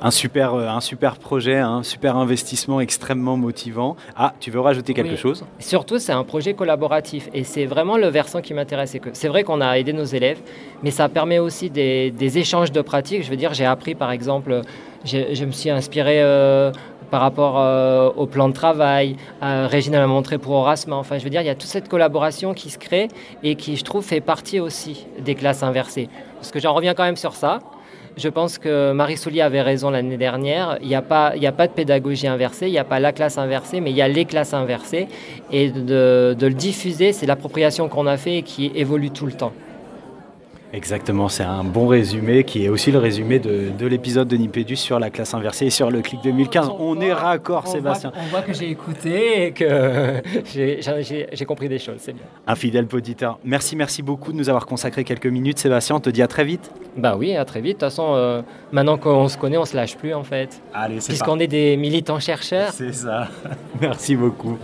Un super, euh, un super projet, un super investissement extrêmement motivant. Ah, tu veux rajouter quelque Oui. chose? Surtout, c'est un projet collaboratif et c'est vraiment le versant qui m'intéresse. C'est vrai qu'on a aidé nos élèves, mais ça permet aussi des, des échanges de pratiques. Je veux dire, j'ai appris par exemple, je me suis inspiré euh, par rapport euh, au plan de travail. Euh, Régine m'a montré pour Orasma. Enfin, je veux dire, il y a toute cette collaboration qui se crée et qui, je trouve, fait partie aussi des classes inversées. Parce que j'en reviens quand même sur ça. Je pense que Marie Soulier avait raison l'année dernière. Il n'y a, pas- a pas de pédagogie inversée, il n'y a pas la classe inversée, mais il y a les classes inversées. Et de, de le diffuser, c'est l'appropriation qu'on a fait et qui évolue tout le temps. Exactement, c'est un bon résumé qui est aussi le résumé de, de l'épisode de Nipédus sur la classe inversée et sur le clic 2015. On est raccord, Sébastien. on voit que j'ai écouté et que (laughs) j'ai- compris des choses, c'est bien. Un fidèle auditeur. Merci, merci beaucoup de nous avoir consacré quelques minutes, Sébastien. On te dit à très vite. Bah oui, à très vite. De toute façon, euh, maintenant qu'on se connaît, on se lâche plus en fait. Allez, c'est Puisqu'on est des militants chercheurs. C'est ça. (laughs) Merci beaucoup.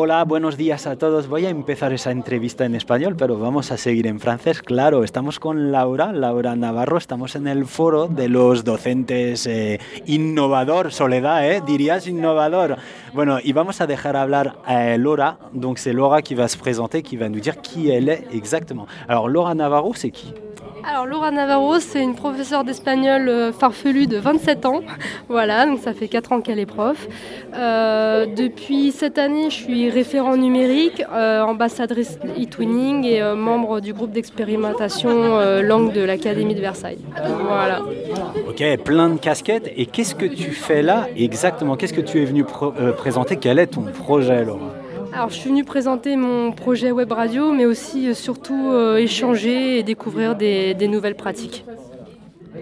Hola, buenos días a todos. Voy a empezar esa entrevista en español, pero vamos a seguir en francés. Claro, estamos con Laura, Laura Navarro, estamos en el foro de los docentes eh, innovador, Soledad, ¿eh? dirías innovador. Bueno, y vamos a dejar hablar a Laura, donc c'est Laura qui va se présenter, qui va nous dire qui elle est exactement. Alors Laura Navarro, c'est qui Alors Laura Navarro, c'est une professeure d'espagnol euh, farfelue de 27 ans. (laughs) Voilà, donc ça fait 4 ans qu'elle est prof. Euh, depuis cette année, je suis référent numérique, euh, ambassadrice e-twinning et membre du groupe d'expérimentation langue de l'Académie de Versailles. Voilà. Ok, plein de casquettes. Et qu'est-ce que tu fais là exactement? Qu'est-ce que tu es venu présenter? Quel est ton projet, Laura? Alors je suis venue présenter mon projet web radio, mais aussi euh, surtout euh, échanger et découvrir des, des nouvelles pratiques.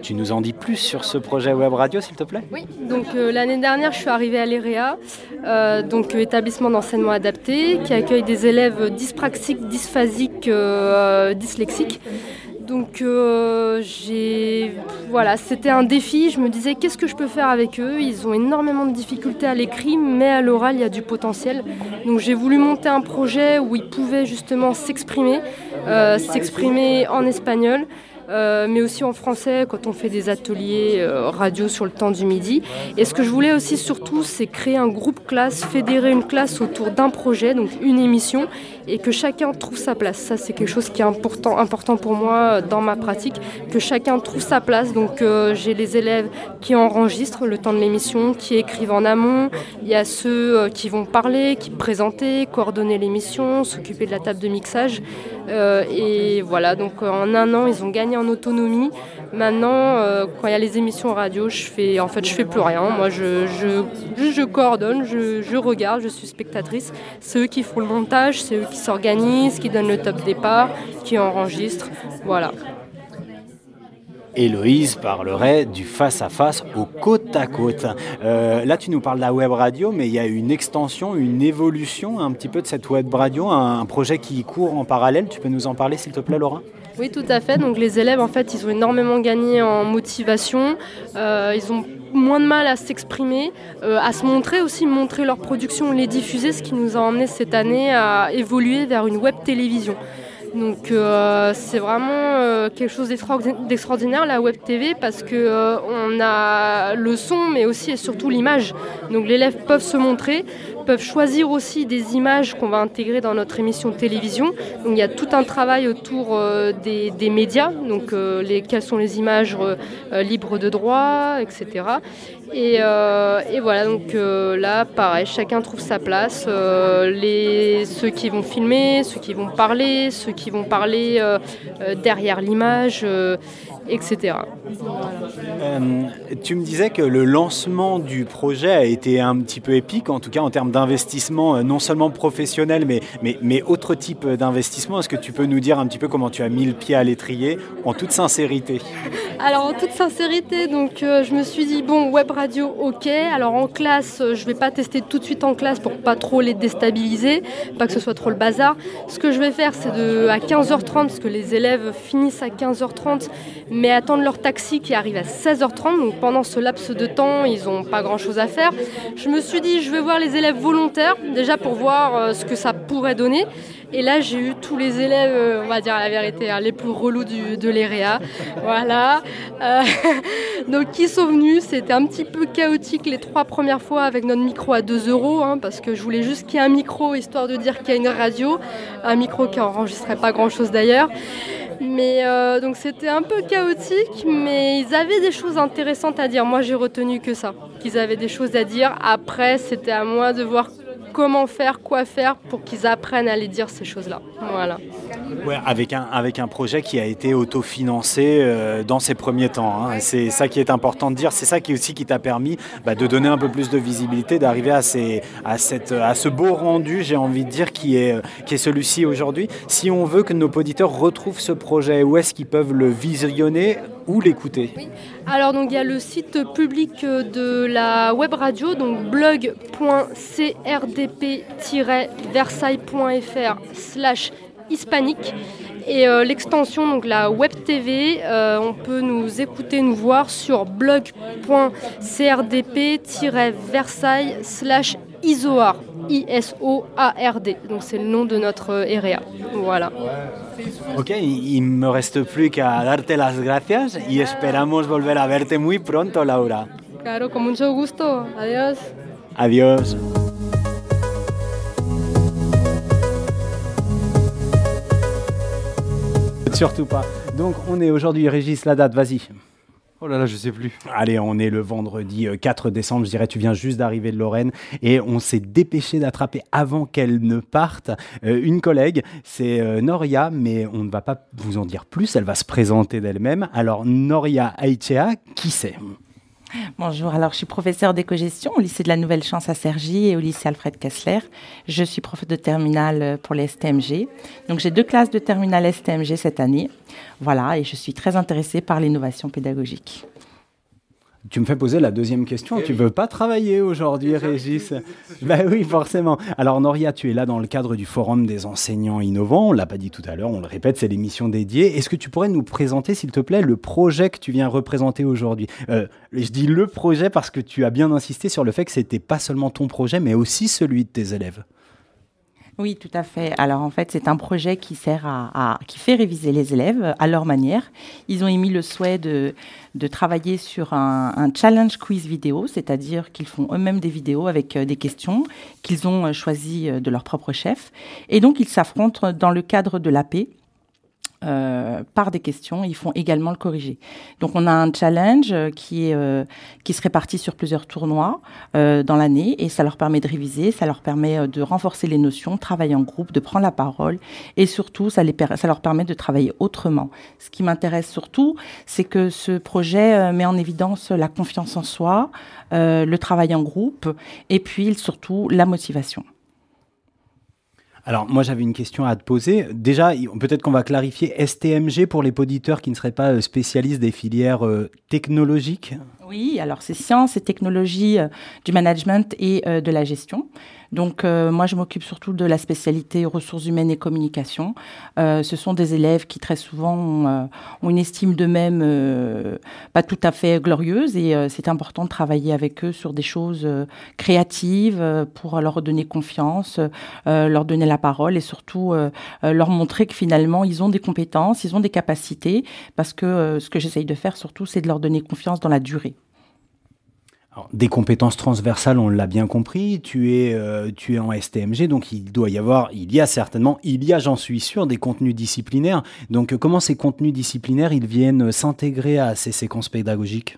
Tu nous en dis plus sur ce projet web radio, s'il te plaît? Oui, donc euh, l'année dernière, je suis arrivée à l'EREA, euh, donc établissement d'enseignement adapté, qui accueille des élèves dyspraxiques, dysphasiques, dyslexiques. Donc j'ai voilà, c'était un défi. Je me disais qu'est-ce que je peux faire avec eux? Ils ont énormément de difficultés à l'écrit, mais à l'oral il y a du potentiel. Donc j'ai voulu monter un projet où ils pouvaient justement s'exprimer, s'exprimer en espagnol. Euh, mais aussi en français quand on fait des ateliers euh, radio sur le temps du midi. Et ce que je voulais aussi surtout, c'est créer un groupe classe, fédérer une classe autour d'un projet, donc une émission, et que chacun trouve sa place. Ça, c'est quelque chose qui est important, pour moi dans ma pratique, que chacun trouve sa place. Donc euh, j'ai les élèves qui enregistrent le temps de l'émission, qui écrivent en amont. Il y a ceux qui vont parler, qui présenter, coordonner l'émission, s'occuper de la table de mixage. Et voilà, donc en un an, ils ont gagné en autonomie. Maintenant, euh, quand il y a les émissions radio, je fais, en fait, je fais plus rien. Moi, je, coordonne, je, regarde, je suis spectatrice. C'est eux qui font le montage, c'est eux qui s'organisent, qui donnent le top départ, qui enregistrent. Voilà. Héloïse parlerait du face-à-face au côte à côte. Là, tu nous parles de la web radio, mais il y a une extension, une évolution un petit peu de cette web radio, un projet qui court en parallèle. Tu peux nous en parler, s'il te plaît, Laura? Oui, tout à fait. Donc les élèves, en fait, ils ont énormément gagné en motivation. Euh, ils ont moins de mal à s'exprimer, euh, à se montrer aussi, montrer leur production, les diffuser, ce qui nous a emmené cette année à évoluer vers une web télévision. Donc euh, c'est vraiment quelque chose d'extraordinaire la web TV parce que on a le son mais aussi et surtout l'image. Donc les élèves peuvent se montrer, peuvent choisir aussi des images qu'on va intégrer dans notre émission de télévision. Donc il y a tout un travail autour euh, des, médias, donc euh, les, quelles sont les images euh, libres de droit, etc. Et, voilà, donc là, pareil, chacun trouve sa place. les, ceux qui vont filmer, ceux qui vont parler, ceux qui vont parler derrière l'image etc. Euh, tu me disais que le lancement du projet a été un petit peu épique, en tout cas en termes d'investissement, euh, non seulement professionnel, mais, mais, mais autre type d'investissement. Est-ce que tu peux nous dire un petit peu comment tu as mis le pied à l'étrier, en toute sincérité? Alors en toute sincérité, donc euh, je me suis dit bon web radio, ok. Alors en classe, je vais pas tester tout de suite en classe pour pas trop les déstabiliser, pas que ce soit trop le bazar. Ce que je vais faire, c'est de à 15h30 parce que les élèves finissent à 15h30 mais attendre leur taxi qui arrive à 16h30. Donc pendant ce laps de temps, ils n'ont pas grand-chose à faire. Je me suis dit, je vais voir les élèves volontaires, déjà pour voir euh, ce que ça pourrait donner. Et là, j'ai eu tous les élèves, euh, on va dire la vérité, hein, les plus relous de l'EREA. Voilà. Euh, (laughs) donc, qui sont venus? C'était un petit peu chaotique les trois premières fois avec notre micro à 2 euros, hein, parce que je voulais juste qu'il y ait un micro, histoire de dire qu'il y a une radio. Un micro qui n'enregistrait pas grand-chose d'ailleurs. Mais euh, donc c'était un peu chaotique, mais ils avaient des choses intéressantes à dire. Moi j'ai retenu que ça, qu'ils avaient des choses à dire. Après c'était à moi de voir comment faire, quoi faire pour qu'ils apprennent à les dire ces choses-là. Voilà. Avec un, avec un projet qui a été autofinancé euh, dans ses premiers temps. Hein. C'est ça qui est important de dire. C'est ça qui aussi qui t'a permis bah, de donner un peu plus de visibilité, d'arriver à, à, à ce beau rendu, j'ai envie de dire, qui est, qui est celui-ci aujourd'hui. Si on veut que nos auditeurs retrouvent ce projet, où est-ce qu'ils peuvent le visionner? Ou l'écouter Alors donc il y a le site public de la web radio, donc blog.crdp-versailles.fr slash hispanique. Et euh, l'extension, donc la web TV, euh, on peut nous écouter, nous voir sur blog.crdp-versailles slash isoard. I-S-O-A-R-D. Donc c'est le nom de notre EREA. Voilà. Ok, il me reste plus qu'à darte las gracias y esperamos volver a verte muy pronto, Laura. Claro, con mucho gusto. Adiós. Adiós. (laughs) Surtout pas. Donc on est aujourd'hui, Régis, la date, vas-y. Oh là là, je sais plus. Allez, on est le vendredi 4 euh, décembre, je dirais, tu viens juste d'arriver de Lorraine et on s'est dépêché d'attraper avant qu'elle ne parte euh, une collègue, c'est euh, Noria, mais on ne va pas vous en dire plus, elle va se présenter d'elle-même. Alors, Noria Aichea, qui c'est? Bonjour, alors je suis professeure d'éco-gestion au lycée de la Nouvelle Chance à Cergy et au lycée Alfred Kessler. Je suis prof de terminale pour les STMG. Donc j'ai deux classes de terminale STMG cette année. Voilà, et je suis très intéressée par l'innovation pédagogique. Tu me fais poser la deuxième question. Tu veux pas travailler aujourd'hui, Régis Ben oui, forcément. Alors, Noria, tu es là dans le cadre du Forum des enseignants innovants. On l'a pas dit tout à l'heure, on le répète, c'est l'émission dédiée. Est-ce que tu pourrais nous présenter, s'il te plaît, le projet que tu viens représenter aujourd'hui? Euh, Je dis le projet parce que tu as bien insisté sur le fait que c'était pas seulement ton projet, mais aussi celui de tes élèves. Oui, tout à fait. Alors en fait, c'est un projet qui sert à, qui fait réviser les élèves à leur manière. Ils ont émis le souhait de, de travailler sur un, challenge quiz vidéo, c'est-à-dire qu'ils font eux-mêmes des vidéos avec euh, des questions qu'ils ont euh, choisies euh, de leur propre chef. Et donc ils s'affrontent dans le cadre de la paix euh, par des questions. Ils font également le corriger. Donc on a un challenge euh, qui, est, euh, qui se répartit sur plusieurs tournois dans l'année et ça leur permet de réviser, ça leur permet de renforcer les notions, travailler en groupe, de prendre la parole et surtout ça, les, ça leur permet de travailler autrement. Ce qui m'intéresse surtout, c'est que ce projet met en évidence la confiance en soi, le travail en groupe et puis surtout la motivation. Alors moi j'avais une question à te poser. Déjà, peut-être qu'on va clarifier STMG pour les auditeurs qui ne seraient pas euh, spécialistes des filières euh, technologiques? Oui, alors c'est sciences et technologies euh, du management et de la gestion. Donc euh, moi, je m'occupe surtout de la spécialité ressources humaines et communication. Euh, ce sont des élèves qui très souvent ont, euh, une estime d'eux-mêmes pas tout à fait glorieuse et c'est important de travailler avec eux sur des choses créatives pour leur donner confiance, leur donner la parole et surtout leur montrer que finalement ils ont des compétences, ils ont des capacités parce que ce que j'essaye de faire surtout, c'est de leur donner confiance dans la durée des compétences transversales, on l'a bien compris. Tu es, euh, tu es en STMG, donc il doit y avoir, il y a certainement, il y a, j'en suis sûr, des contenus disciplinaires. Donc comment ces contenus disciplinaires, ils viennent s'intégrer à ces séquences pédagogiques?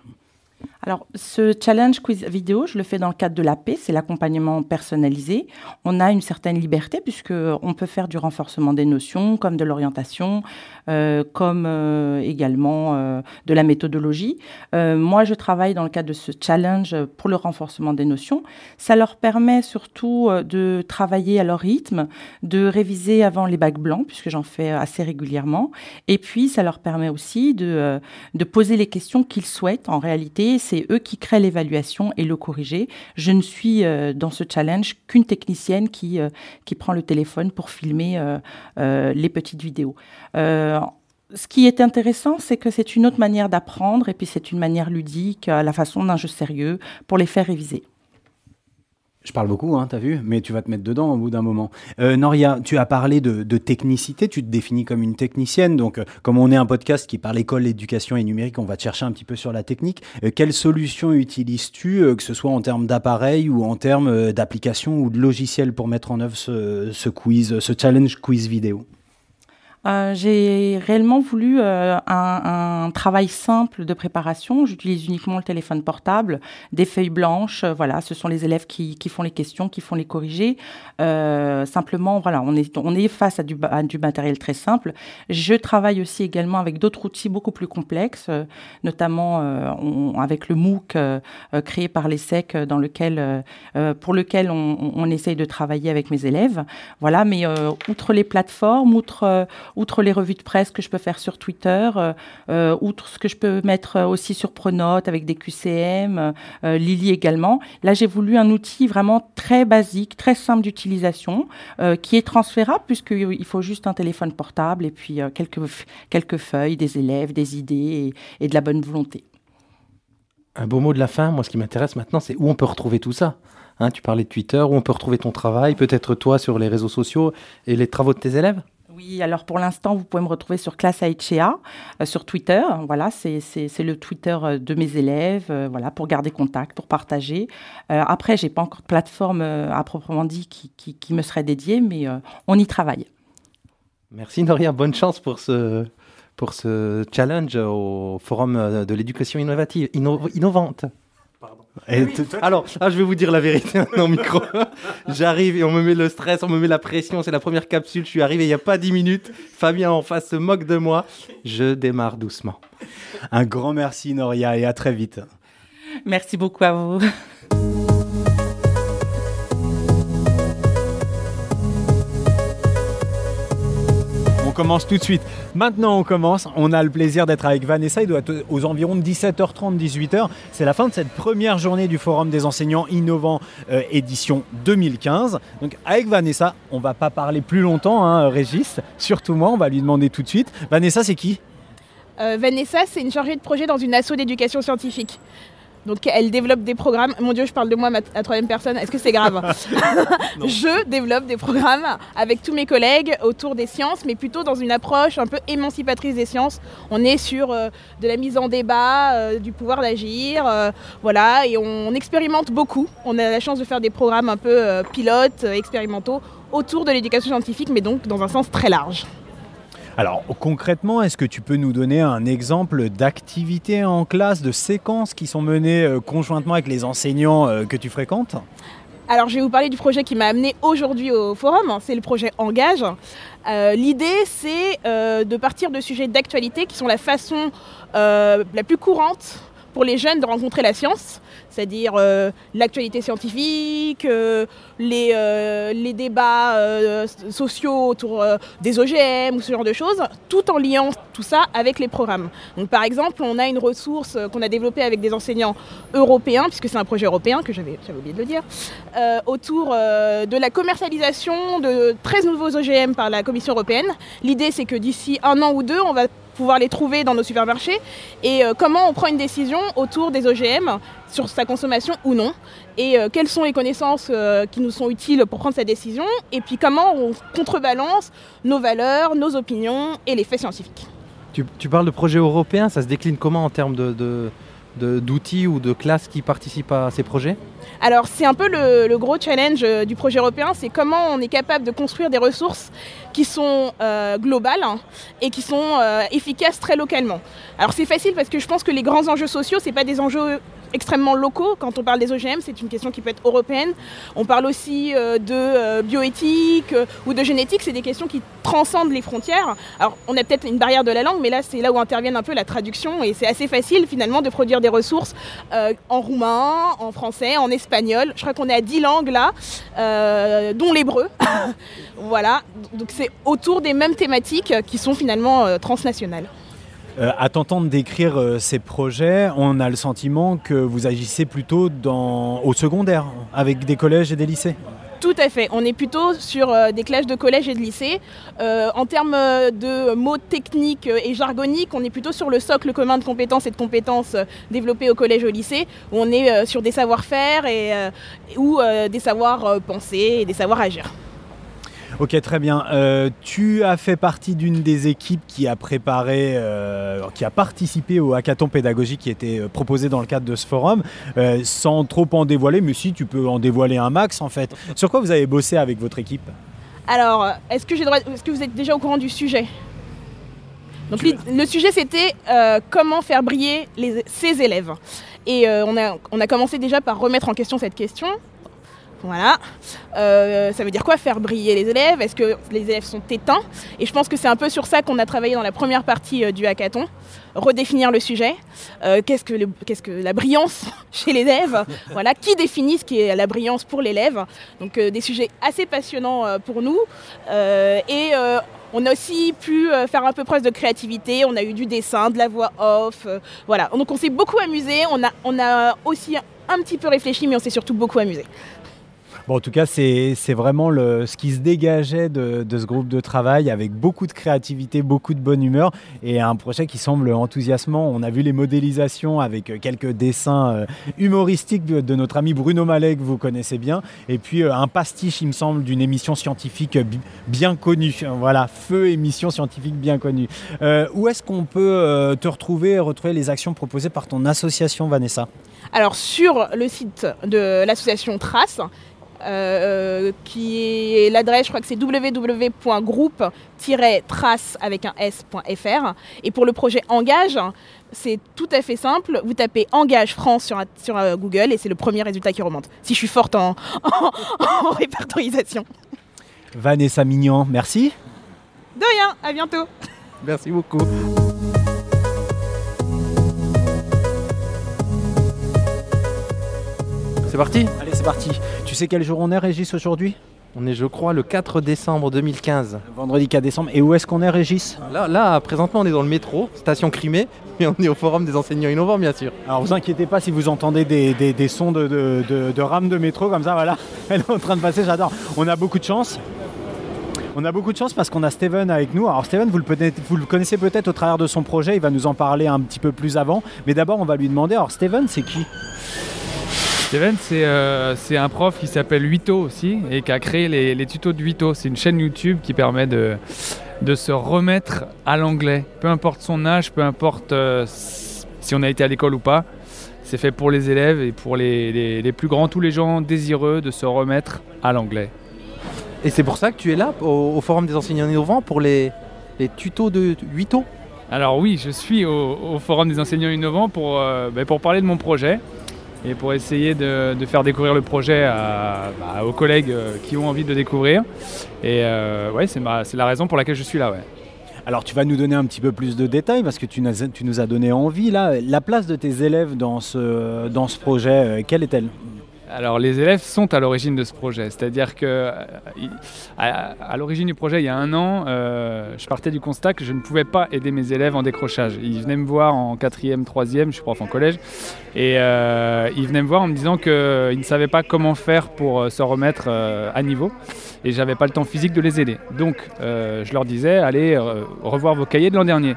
Alors, ce challenge quiz vidéo, je le fais dans le cadre de la paix, c'est l'accompagnement personnalisé. On a une certaine liberté puisque on peut faire du renforcement des notions, comme de l'orientation, euh, comme euh, également euh, de la méthodologie. moi, je travaille dans le cadre de ce challenge pour le renforcement des notions. Ça leur permet surtout de travailler à leur rythme, de réviser avant les bacs blancs, puisque j'en fais assez régulièrement. Et puis, ça leur permet aussi de poser les questions qu'ils souhaitent en réalité c'est eux qui créent l'évaluation et le corriger. Je ne suis euh, dans ce challenge qu'une technicienne qui, euh, qui prend le téléphone pour filmer euh, les petites vidéos ce qui est intéressant, c'est que c'est une autre manière d'apprendre et puis c'est une manière ludique, la façon d'un jeu sérieux, pour les faire réviser. Je parle beaucoup, hein, t'as vu, mais tu vas te mettre dedans au bout d'un moment. Euh, Noria, tu as parlé de, technicité, tu te définis comme une technicienne, donc euh, comme on est un podcast qui parle école, éducation et numérique, on va te chercher un petit peu sur la technique. Euh, quelles solutions utilises-tu, que ce soit en termes d'appareil ou en termes d'application ou de logiciel pour mettre en œuvre ce quiz, ce challenge quiz vidéo? Euh, j'ai réellement voulu euh, un, travail simple de préparation. J'utilise uniquement le téléphone portable, des feuilles blanches. Euh, voilà, ce sont les élèves qui, font les questions, qui font les corrigés. Simplement, voilà, on est, face à du, matériel très simple. Je travaille aussi également avec d'autres outils beaucoup plus complexes, notamment avec le MOOC créé par l'ESSEC, dans lequel, pour lequel on, on, essaye de travailler avec mes élèves. Voilà, mais outre les plateformes, outre outre les revues de presse que je peux faire sur Twitter, euh, euh, outre ce que je peux mettre aussi sur Pronote avec des QCM, euh, Lily également. Là, j'ai voulu un outil vraiment très basique, très simple d'utilisation, qui est transférable puisqu'il faut juste un téléphone portable et puis quelques, quelques feuilles, des élèves, des idées et, et de la bonne volonté. Un beau mot de la fin, moi ce qui m'intéresse maintenant, c'est où on peut retrouver tout ça. Hein, tu parlais de Twitter, où on peut retrouver ton travail, peut-être toi sur les réseaux sociaux et les travaux de tes élèves? Oui, alors pour l'instant, vous pouvez me retrouver sur Classe Aechea, euh, sur Twitter. Voilà, c'est le Twitter euh, de mes élèves, euh, voilà, pour garder contact, pour partager. après, j'ai pas encore de plateforme à proprement dit qui, me serait dédiée, mais on y travaille. Merci Noria, bonne chance pour ce, challenge au Forum de l'éducation innovante. Alors, ah, je vais vous dire la vérité (laughs) maintenant, micro. J'arrive et on me met le stress, on me met la pression. C'est la première capsule. Je suis arrivé il n'y a pas 10 minutes. Fabien en face se moque de moi. Je démarre doucement. Un grand merci, Noria, et à très vite. Merci beaucoup à vous. Commence tout de suite. Maintenant, on commence. On a le plaisir d'être avec Vanessa. Il doit être aux environs de 17h30, 18h. C'est la fin de cette première journée du Forum des enseignants innovants euh, édition 2015. Donc, avec Vanessa, on va pas parler plus longtemps, hein, Régis. Surtout moi, on va lui demander tout de suite. Vanessa, c'est qui? Euh, Vanessa, c'est une chargée de projet dans une asso d'éducation scientifique. Donc elle développe des programmes. Mon Dieu, je parle de moi à troisième personne. Est-ce que c'est grave (laughs) (laughs) Je développe des programmes avec tous mes collègues autour des sciences, mais plutôt dans une approche un peu émancipatrice des sciences. On est sur euh, de la mise en débat, euh, du pouvoir d'agir, euh, voilà, et on, expérimente beaucoup. On a la chance de faire des programmes un peu pilotes, expérimentaux autour de l'éducation scientifique, mais donc dans un sens très large. Alors concrètement, est-ce que tu peux nous donner un exemple d'activités en classe, de séquences qui sont menées euh, conjointement avec les enseignants euh, que tu fréquentes? Alors, je vais vous parler du projet qui m'a amené aujourd'hui au forum. C'est le projet Engage. Euh, L'idée, c'est de partir de sujets d'actualité qui sont la façon la plus courante pour les jeunes de rencontrer la science, c'est-à-dire euh, l'actualité scientifique, euh, les, euh, les débats sociaux autour des OGM ou ce genre de choses, tout en liant tout ça avec les programmes. Donc, par exemple, on a une ressource qu'on a développée avec des enseignants européens, puisque c'est un projet européen, que j'avais oublié de le dire, autour de la commercialisation de 13 nouveaux OGM par la Commission européenne. L'idée, c'est que d'ici un an ou deux, on va pouvoir les trouver dans nos supermarchés et euh, comment on prend une décision autour des OGM sur sa consommation ou non et euh, quelles sont les connaissances euh, qui nous sont utiles pour prendre cette décision et puis comment on contrebalance nos valeurs, nos opinions et les faits scientifiques. Tu, parles de projet européen, ça se décline comment en termes d'outils ou de classes qui participent à ces projets? Alors c'est un peu le, gros challenge euh, du projet européen, c'est comment on est capable de construire des ressources qui sont euh, globales hein, et qui sont euh, efficaces très localement. Alors c'est facile parce que je pense que les grands enjeux sociaux, c'est pas des enjeux extrêmement locaux. Quand on parle des OGM, c'est une question qui peut être européenne. On parle aussi de bioéthique ou de génétique, c'est des questions qui transcendent les frontières. Alors on a peut-être une barrière de la langue, mais là c'est là où interviennent un peu la traduction et c'est assez facile finalement de produire des ressources en roumain, en français, en espagnol. Je crois qu'on est à 10 langues là, euh, dont l'hébreu. (laughs) voilà, donc c'est autour des mêmes thématiques qui sont finalement euh, transnationales. Euh, à t'entendre décrire euh, ces projets, on a le sentiment que vous agissez plutôt dans, au secondaire, avec des collèges et des lycées. Tout à fait. On est plutôt sur euh, des classes de collège et de lycée. Euh, en termes euh, de mots techniques et jargoniques, on est plutôt sur le socle commun de compétences et de compétences développés au collège et au lycée, où on est sur des savoir-faire ou des savoirs-penser et des savoirs-agir. Ok, très bien. Euh, tu as fait partie d'une des équipes qui a préparé, euh, qui a participé au hackathon pédagogique qui était euh, proposé dans le cadre de ce forum, euh, sans trop en dévoiler, mais si tu peux en dévoiler un max en fait. Sur quoi vous avez bossé avec votre équipe? Alors, est-ce que, j'ai le droit- est-ce que vous êtes déjà au courant du sujet? Donc, le sujet, c'était euh, comment faire briller les, ses élèves. Et euh, on, a, on a commencé déjà par remettre en question cette question. Voilà. Euh, ça veut dire quoi faire briller les élèves? Est-ce que les élèves sont éteints? Et je pense que c'est un peu sur ça qu'on a travaillé dans la première partie euh, du hackathon. Redéfinir le sujet. Euh, qu'est-ce, que la brillance (laughs) chez l'élève Voilà. Qui définit ce qui est la brillance pour l'élève? Donc des sujets assez passionnants pour nous. Et on a aussi pu faire un peu preuve de créativité. On a eu du dessin, de la voix off. voilà. Donc on s'est beaucoup amusé. On on a aussi un petit peu réfléchi, mais on s'est surtout beaucoup amusé. En tout cas, c'est vraiment ce qui se dégageait de, ce groupe de travail avec beaucoup de créativité, beaucoup de bonne humeur et un projet qui semble enthousiasmant. On a vu les modélisations avec euh, quelques dessins euh, humoristiques de, notre ami Bruno Mallet que vous connaissez bien et puis euh, un pastiche, il me semble, d'une émission scientifique bi- bien connue. Voilà, feu émission scientifique bien connue. Où est-ce qu'on peut te retrouver et retrouver les actions proposées par ton association, Vanessa? Alors sur le site de l'association Trace, euh, qui est l'adresse, je crois que c'est www.groupe-trace avec un s.fr. Et pour le projet Engage, c'est tout à fait simple. Vous tapez Engage France sur, sur euh, Google et c'est le premier résultat qui remonte. Si je suis forte en, (laughs) en- en répertorisation. Vanessa Mignon, merci. De rien, à bientôt. Merci beaucoup. parti? Allez, c'est parti. Tu sais quel jour on est, Régis, aujourd'hui? On est, je crois, le 4 décembre 2015. Vendredi 4 décembre. Et où est-ce qu'on est, Régis? Là, là, présentement, on est dans le métro, station Crimée, mais on est au Forum des enseignants innovants, bien sûr. Alors, vous inquiétez pas si vous entendez des, des- des sons de, de, de- de rames de métro comme ça, voilà. (laughs) Elle est en train de passer, j'adore. On a beaucoup de chance. On a beaucoup de chance parce qu'on a Steven avec nous. Alors Steven, vous le, peut-être- vous le connaissez peut-être au travers de son projet, il va nous en parler un petit peu plus avant. Mais d'abord, on va lui demander, alors Steven, c'est qui? Steven, c'est euh, c'est un prof qui s'appelle Huito aussi et qui a créé les, les tutos de Huito. C'est une chaîne YouTube qui permet de, de se remettre à l'anglais. Peu importe son âge, peu importe euh, si on a été à l'école ou pas. C'est fait pour les élèves et pour les, les- les plus grands, tous les gens désireux de se remettre à l'anglais. Et c'est pour ça que tu es là, au, au Forum des enseignants innovants, pour les, les tutos de 8 ans Alors oui, je suis au, au Forum des enseignants innovants pour, euh, ben, pour parler de mon projet et pour essayer de, faire découvrir le projet bah, aux collègues euh, qui ont envie de le découvrir. Et euh, ouais, c'est la raison pour laquelle je suis là. Alors tu vas nous donner un petit peu plus de détails parce que tu, nous as- donné envie là. La place de tes élèves dans ce, dans ce projet, euh, quelle est-elle? Alors les élèves sont à l'origine de ce projet, c'est-à-dire que euh, à, l'origine du projet, il y a un an, euh, je partais du constat que je ne pouvais pas aider mes élèves en décrochage. Ils venaient me voir en quatrième, troisième, je suis prof en collège, et euh, ils venaient me voir en me disant qu'ils ne savaient pas comment faire pour se remettre à niveau, et j'avais pas le temps physique de les aider. Donc je leur disais, allez revoir vos cahiers de l'an dernier.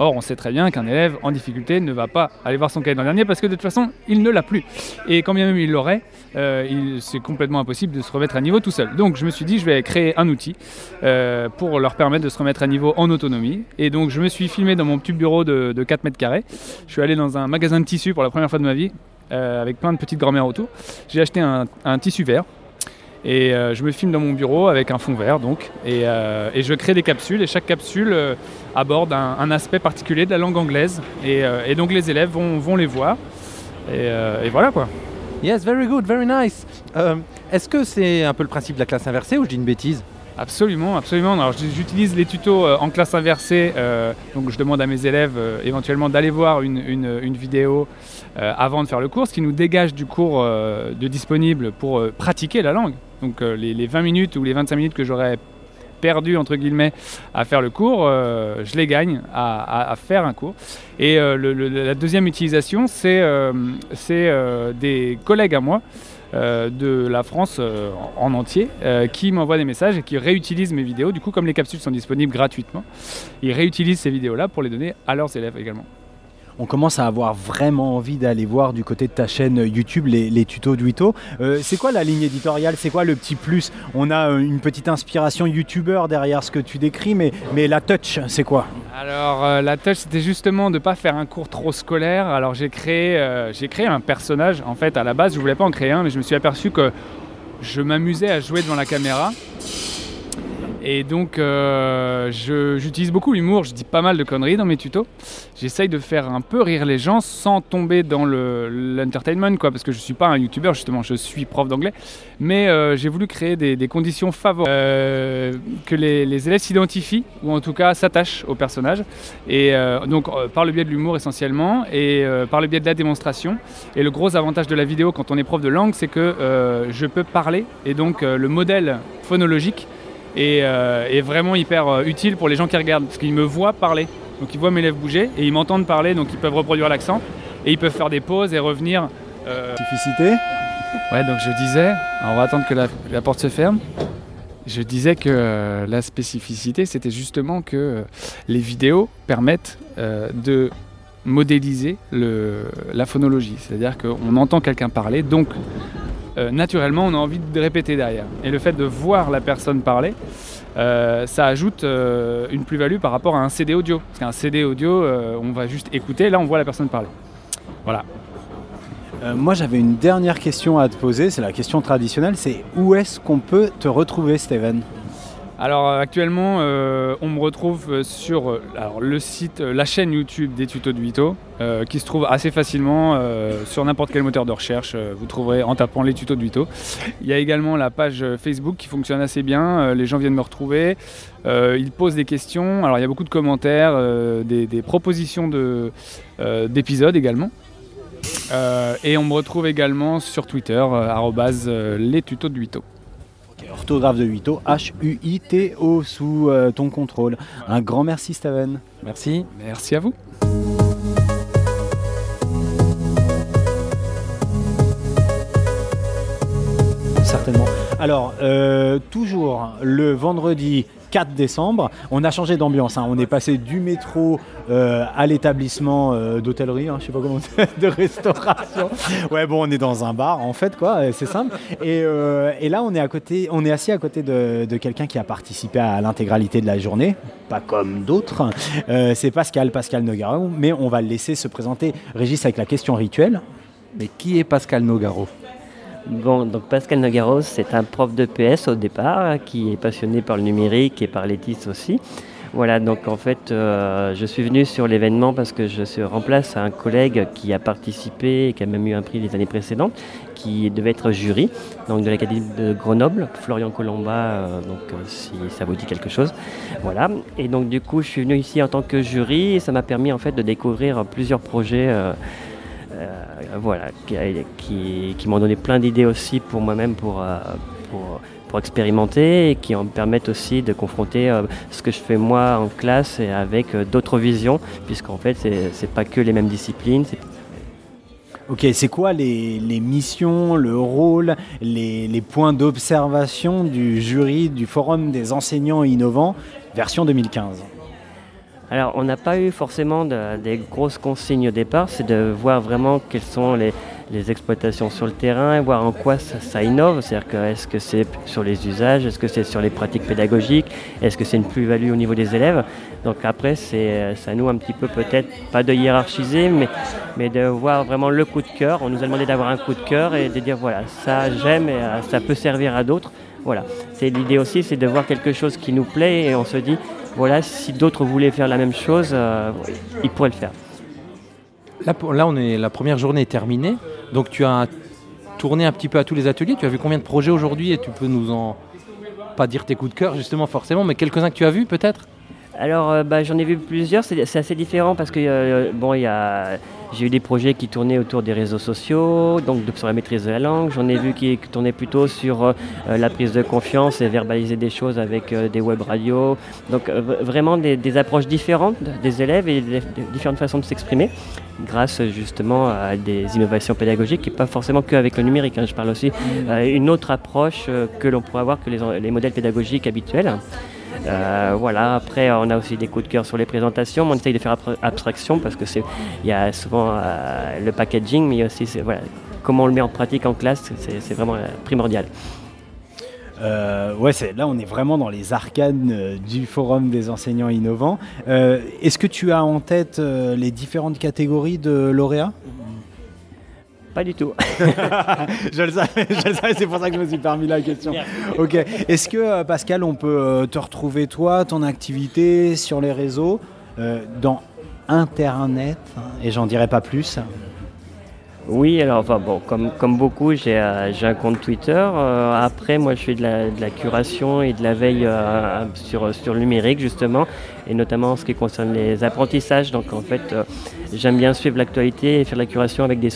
Or, on sait très bien qu'un élève en difficulté ne va pas aller voir son cahier l'an dernier parce que de toute façon, il ne l'a plus. Et quand bien même il l'aurait, euh, c'est complètement impossible de se remettre à niveau tout seul. Donc, je me suis dit, je vais créer un outil euh, pour leur permettre de se remettre à niveau en autonomie. Et donc, je me suis filmé dans mon petit bureau de, de 4 mètres carrés. Je suis allé dans un magasin de tissus pour la première fois de ma vie, euh, avec plein de petites grand-mères autour. J'ai acheté un tissu vert. Et euh, je me filme dans mon bureau avec un fond vert, donc, et, euh, et je crée des capsules. Et chaque capsule euh, aborde un, un aspect particulier de la langue anglaise. Et, et donc les élèves vont, vont les voir. Et, et voilà quoi. Yes, very good, very nice. Est-ce que c'est un peu le principe de la classe inversée ou je dis une bêtise? Absolument, absolument. Alors, j'utilise les tutos en classe inversée. donc, je demande à mes élèves éventuellement d'aller voir une, une- une vidéo avant de faire le cours, ce qui nous dégage du cours euh, de disponible pour euh, pratiquer la langue. Donc, euh, les, les 20 minutes ou les 25 minutes que j'aurais perdu entre guillemets à faire le cours, euh, je les gagne à, faire un cours. Et euh, la deuxième utilisation, c'est euh, euh, des collègues à moi euh, de la France euh, en en entier euh, qui m'envoient des messages et qui réutilisent mes vidéos. Du coup, comme les capsules sont disponibles gratuitement, ils réutilisent ces vidéos-là pour les donner à leurs élèves également. On commence à avoir vraiment envie d'aller voir du côté de ta chaîne YouTube les, tutos de Wito. Euh, c'est quoi la ligne éditoriale? C'est quoi le petit plus? On a euh, une petite inspiration YouTuber derrière ce que tu décris, mais, la touch, c'est quoi? Alors euh, la tâche c'était justement de ne pas faire un cours trop scolaire. Alors j'ai créé, créé un personnage. En fait à la base je voulais pas en créer un, mais je me suis aperçu que je m'amusais à jouer devant la caméra. Et donc euh, j'utilise beaucoup l'humour, je dis pas mal de conneries dans mes tutos. J'essaye de faire un peu rire les gens sans tomber dans le- l'entertainment, quoi, parce que je suis pas un youtubeur justement, je suis prof d'anglais. Mais euh, j'ai voulu créer des, conditions favorables, euh, que les, élèves s'identifient, ou en tout cas s'attachent au personnage. Et donc par le biais de l'humour essentiellement, et par le biais de la démonstration. Et le gros avantage de la vidéo quand on est prof de langue, c'est que je peux parler, et donc le modèle phonologique euh, est vraiment hyper euh, utile pour les gens qui regardent, parce qu'ils me voient parler. Donc ils voient mes lèvres bouger, et ils m'entendent parler, donc ils peuvent reproduire l'accent, et ils peuvent faire des pauses et revenir. euh, Spécificité Ouais, donc je disais, on va attendre que la, la porte se ferme. Je disais que euh, la spécificité, c'était justement que euh, les vidéos permettent de modéliser le, la phonologie. C'est-à-dire qu'on entend quelqu'un parler, donc euh, naturellement, on a envie de répéter derrière. Et le fait de voir la personne parler, euh, ça ajoute euh, une plus-value par rapport à un CD audio. Parce qu'un CD audio, on va juste écouter, là on voit la personne parler. Voilà. Moi, j'avais une dernière question à te poser. C'est la question traditionnelle. C'est où est-ce qu'on peut te retrouver, Steven? Alors euh, actuellement, euh, on me retrouve euh, sur le site, la chaîne YouTube des tutos de Vito, qui se trouve assez facilement sur n'importe quel moteur de recherche. vous trouverez en tapant les tutos de Vito. Il y a également la page Facebook qui fonctionne assez bien. les gens viennent me retrouver, ils posent des questions. Alors il y a beaucoup de commentaires, des, propositions de, d'épisodes également. Et on me retrouve également sur Twitter, les tutos de Huito. Orthographe de Huito, H-U-I-T-O, sous euh, ton contrôle. Un grand merci, Steven. Merci. Merci à vous. Certainement. Alors, euh, toujours le vendredi 4 décembre, on a changé d'ambiance. hein. On est passé du métro euh, à l'établissement euh, d'hôtellerie, hein, je sais pas comment (laughs) de restauration. Ouais, bon, on est dans un bar en fait, quoi. C'est simple. Et, euh, et là, on est à côté, on est assis à côté de, quelqu'un qui a participé à l'intégralité de la journée, pas comme d'autres. C'est Pascal, Pascal Nogaro, mais on va le laisser se présenter. Régis avec la question rituelle. Mais qui est Pascal Nogaro Donc Pascal Nagaros, c'est un prof de PS au départ, qui est passionné par le numérique et par l'étis aussi. Voilà, donc en fait, euh, je suis venu sur l'événement parce que je remplace un collègue qui a participé et qui a même eu un prix les années précédentes, qui devait être jury, donc de l'Académie de Grenoble, Florian Colomba, euh, donc euh, si ça vous dit quelque chose. Voilà, et donc du coup, je suis venu ici en tant que jury et ça m'a permis en fait de découvrir plusieurs projets. Euh, voilà, qui, m'ont donné plein d'idées aussi pour moi-même pour, euh, pour, pour expérimenter et qui en permettent aussi de confronter euh, ce que je fais moi en classe avec d'autres visions, puisqu'en fait, c'est pas que les mêmes disciplines. Ok, c'est quoi les, missions, le rôle, les points d'observation du jury du Forum des enseignants innovants, version 2015 Alors, on n'a pas eu forcément de- des grosses consignes au départ, c'est de voir vraiment quelles sont les, exploitations sur le terrain et voir en quoi ça, innove. C'est-à-dire que est-ce que c'est sur les usages, est-ce que c'est sur les pratiques pédagogiques, est-ce que c'est une plus-value au niveau des élèves. Donc après, c'est à nous un petit peu peut-être, pas de hiérarchiser, mais, mais de voir vraiment le coup de cœur. On nous a demandé d'avoir un coup de cœur et de dire voilà, ça j'aime et euh, ça peut servir à d'autres. Voilà, c'est l'idée aussi, c'est de voir quelque chose qui nous plaît et on se dit voilà, si d'autres voulaient faire la même chose, euh, ils pourraient le faire. Là, on est, la première journée est terminée. Donc, tu as tourné un petit peu à tous les ateliers. Tu as vu combien de projets aujourd'hui et tu peux nous en. Pas dire tes coups de cœur, justement, forcément, mais quelques-uns que tu as vus, peut-être? Alors, euh, bah, j'en ai vu plusieurs. C'est c'est assez différent parce que euh, bon, il y a, j'ai eu des projets qui tournaient autour des réseaux sociaux, donc sur la maîtrise de la langue. J'en ai vu qui tournaient plutôt sur euh, euh, la prise de confiance et verbaliser des choses avec euh, des web radios. Donc, vraiment des, approches différentes des élèves et différentes façons de s'exprimer, grâce justement à des innovations pédagogiques et pas forcément qu'avec le numérique. hein. Je parle aussi euh, une autre approche que l'on pourrait avoir que les modèles pédagogiques habituels. Euh, voilà, après on a aussi des coups de cœur sur les présentations, mais on essaye de faire abstraction parce que c'est il y a souvent euh, le packaging, mais aussi voilà, comment on le met en pratique en classe, c'est vraiment euh, primordial. Ouais, là on est vraiment dans les arcanes du Forum des enseignants innovants. Est-ce que tu as en tête les différentes catégories de lauréats? Pas du tout. (laughs) je le savais, c'est pour ça que je me suis permis la question. Ok. Est-ce que euh, Pascal, on peut euh, te retrouver toi, ton activité sur les réseaux, euh, dans Internet, hein, et j'en dirai pas plus? Oui, alors enfin, bon, comme, comme beaucoup, j'ai euh, un compte Twitter. Euh, après, moi, je fais de la, de la curation et de la veille euh, sur, sur le numérique, justement, et notamment en ce qui concerne les apprentissages. Donc, en fait, euh, j'aime bien suivre l'actualité et faire de la curation avec des.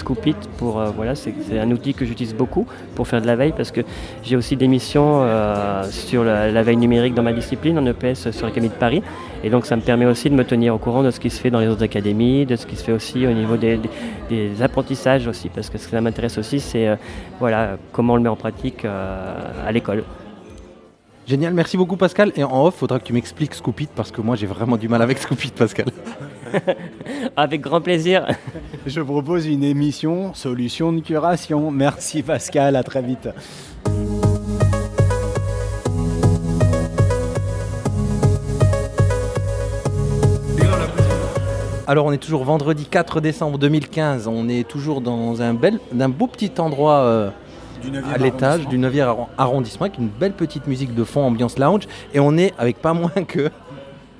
Pour, euh, voilà, c'est un outil que j'utilise beaucoup pour faire de la veille parce que j'ai aussi des missions euh, sur la, veille numérique dans ma discipline, en EPS sur l'Académie de Paris. Et donc, ça me permet aussi de me tenir au courant de ce qui se fait dans les autres académies, de ce qui se fait aussi au niveau des, apprentissages aussi. Parce que ce qui ça m'intéresse aussi, c'est voilà, comment on le met en pratique à l'école. Génial, merci beaucoup Pascal. Et en off, faudra que tu m'expliques Scoopit parce que moi j'ai vraiment du mal avec Scoopit, Pascal. (laughs) Avec grand plaisir. Je propose une émission Solution de curation. Merci Pascal, à très vite. Alors on est toujours vendredi 4 décembre 2015, on est toujours dans un, bel, un beau petit endroit euh, Du 9e à l'étage du arrondissement. 9e arron- arrondissement avec une belle petite musique de fond ambiance lounge et on est avec pas moins que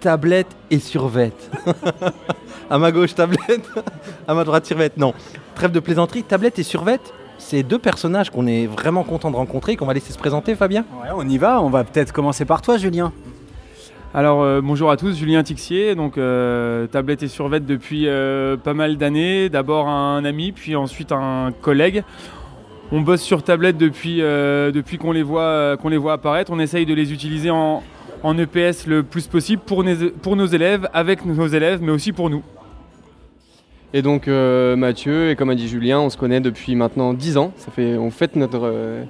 tablette et survette. (laughs) à ma gauche tablette, à ma droite survette. Non, trêve de plaisanterie, tablette et survette, c'est deux personnages qu'on est vraiment content de rencontrer et qu'on va laisser se présenter Fabien. Ouais, on y va, on va peut-être commencer par toi Julien. Alors euh, bonjour à tous, Julien Tixier, donc euh, tablette et survette depuis euh, pas mal d'années. D'abord un ami, puis ensuite un collègue. On bosse sur tablette depuis, euh, depuis qu'on les, voit, apparaître. On essaye de les utiliser en, en EPS le plus possible pour, nos- élèves, avec nos élèves, mais aussi pour nous. Et donc euh, Mathieu, et comme a dit Julien, on se connaît depuis maintenant 10 ans. Ça fait, on fête notre, euh,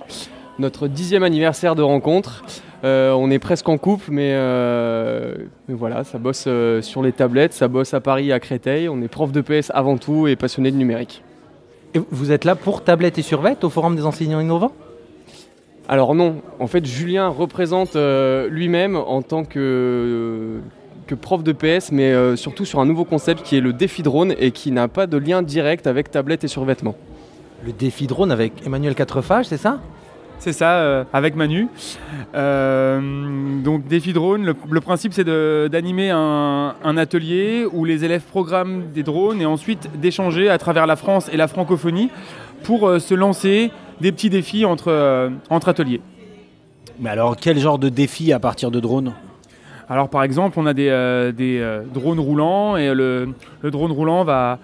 notre dixième anniversaire de rencontre. Euh, on est presque en couple, mais, euh, voilà, ça bosse euh, sur les tablettes, ça bosse à Paris, à Créteil. On est prof de PS avant tout et passionné de numérique. Et vous êtes là pour Tablette et Survette au Forum des enseignants innovants? Alors non, en fait Julien représente euh, lui-même en tant que, que prof de PS, mais euh, surtout sur un nouveau concept qui est le défi drone et qui n'a pas de lien direct avec tablette et survêtement. Le défi drone avec Emmanuel Quatrefages, c'est ça? C'est ça, euh, avec Manu. Euh, donc défi drone, le, le principe c'est d'animer un, un atelier où les élèves programment des drones et ensuite d'échanger à travers la France et la francophonie pour euh, se lancer des petits défis entre, entre ateliers. Mais alors, quel genre de défi à partir de drones? Alors par exemple, on a des, des, drones roulants et le, le drone roulant va,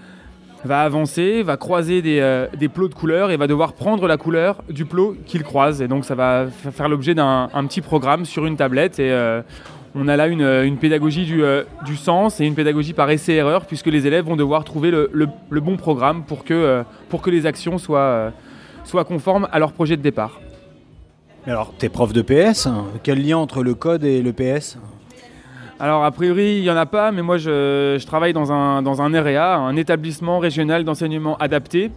va avancer, va croiser des, euh, des plots de couleurs et va devoir prendre la couleur du plot qu'il croise. Et donc ça va fa- faire l'objet d'un un petit programme sur une tablette et euh, on a là une, pédagogie du, euh, du sens et une pédagogie par essai-erreur puisque les élèves vont devoir trouver le, bon programme pour que, les actions soient, soient conformes à leur projet de départ. Alors, t'es prof de PS hein. Quel lien entre le code et le PS Alors, a priori, il n'y en a pas, mais moi, je, travaille dans un, REA, un établissement régional d'enseignement adapté.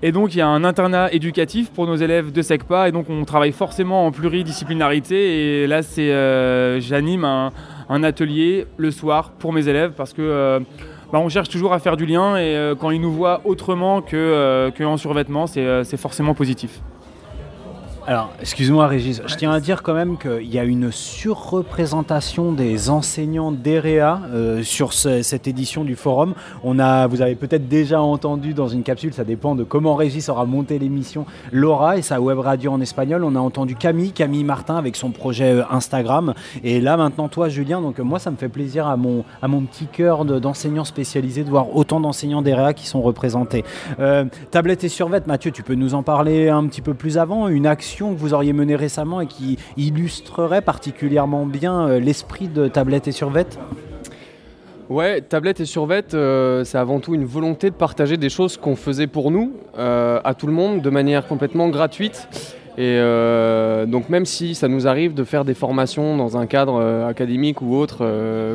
Et donc, il y a un internat éducatif pour nos élèves de SECPA, et donc on travaille forcément en pluridisciplinarité. Et là, c'est, euh, j'anime un, atelier le soir pour mes élèves parce que euh, bah, on cherche toujours à faire du lien, et euh, quand ils nous voient autrement que, euh, que en survêtement, c'est forcément positif. Alors, excuse-moi Régis, je tiens à dire quand même qu'il y a une surreprésentation des enseignants d'EREA euh, sur ce- cette édition du forum. On a, vous avez peut-être déjà entendu dans une capsule, ça dépend de comment Régis aura monté l'émission, Laura et sa web radio en espagnol. On a entendu Camille, Camille Martin avec son projet euh, Instagram. Et là maintenant toi Julien, donc moi ça me fait plaisir à mon, à mon petit cœur de- d'enseignants spécialisés de voir autant d'enseignants d'EREA qui sont représentés. Euh, tablette et survette, Mathieu, tu peux nous en parler un petit peu plus avant Une action que vous auriez menée récemment et qui illustrerait particulièrement bien euh, l'esprit de tablette et survette? Ouais, tablette et survette, euh, c'est avant tout une volonté de partager des choses qu'on faisait pour nous, euh, à tout le monde, de manière complètement gratuite. Et donc même si ça nous arrive de faire des formations dans un cadre académique ou autre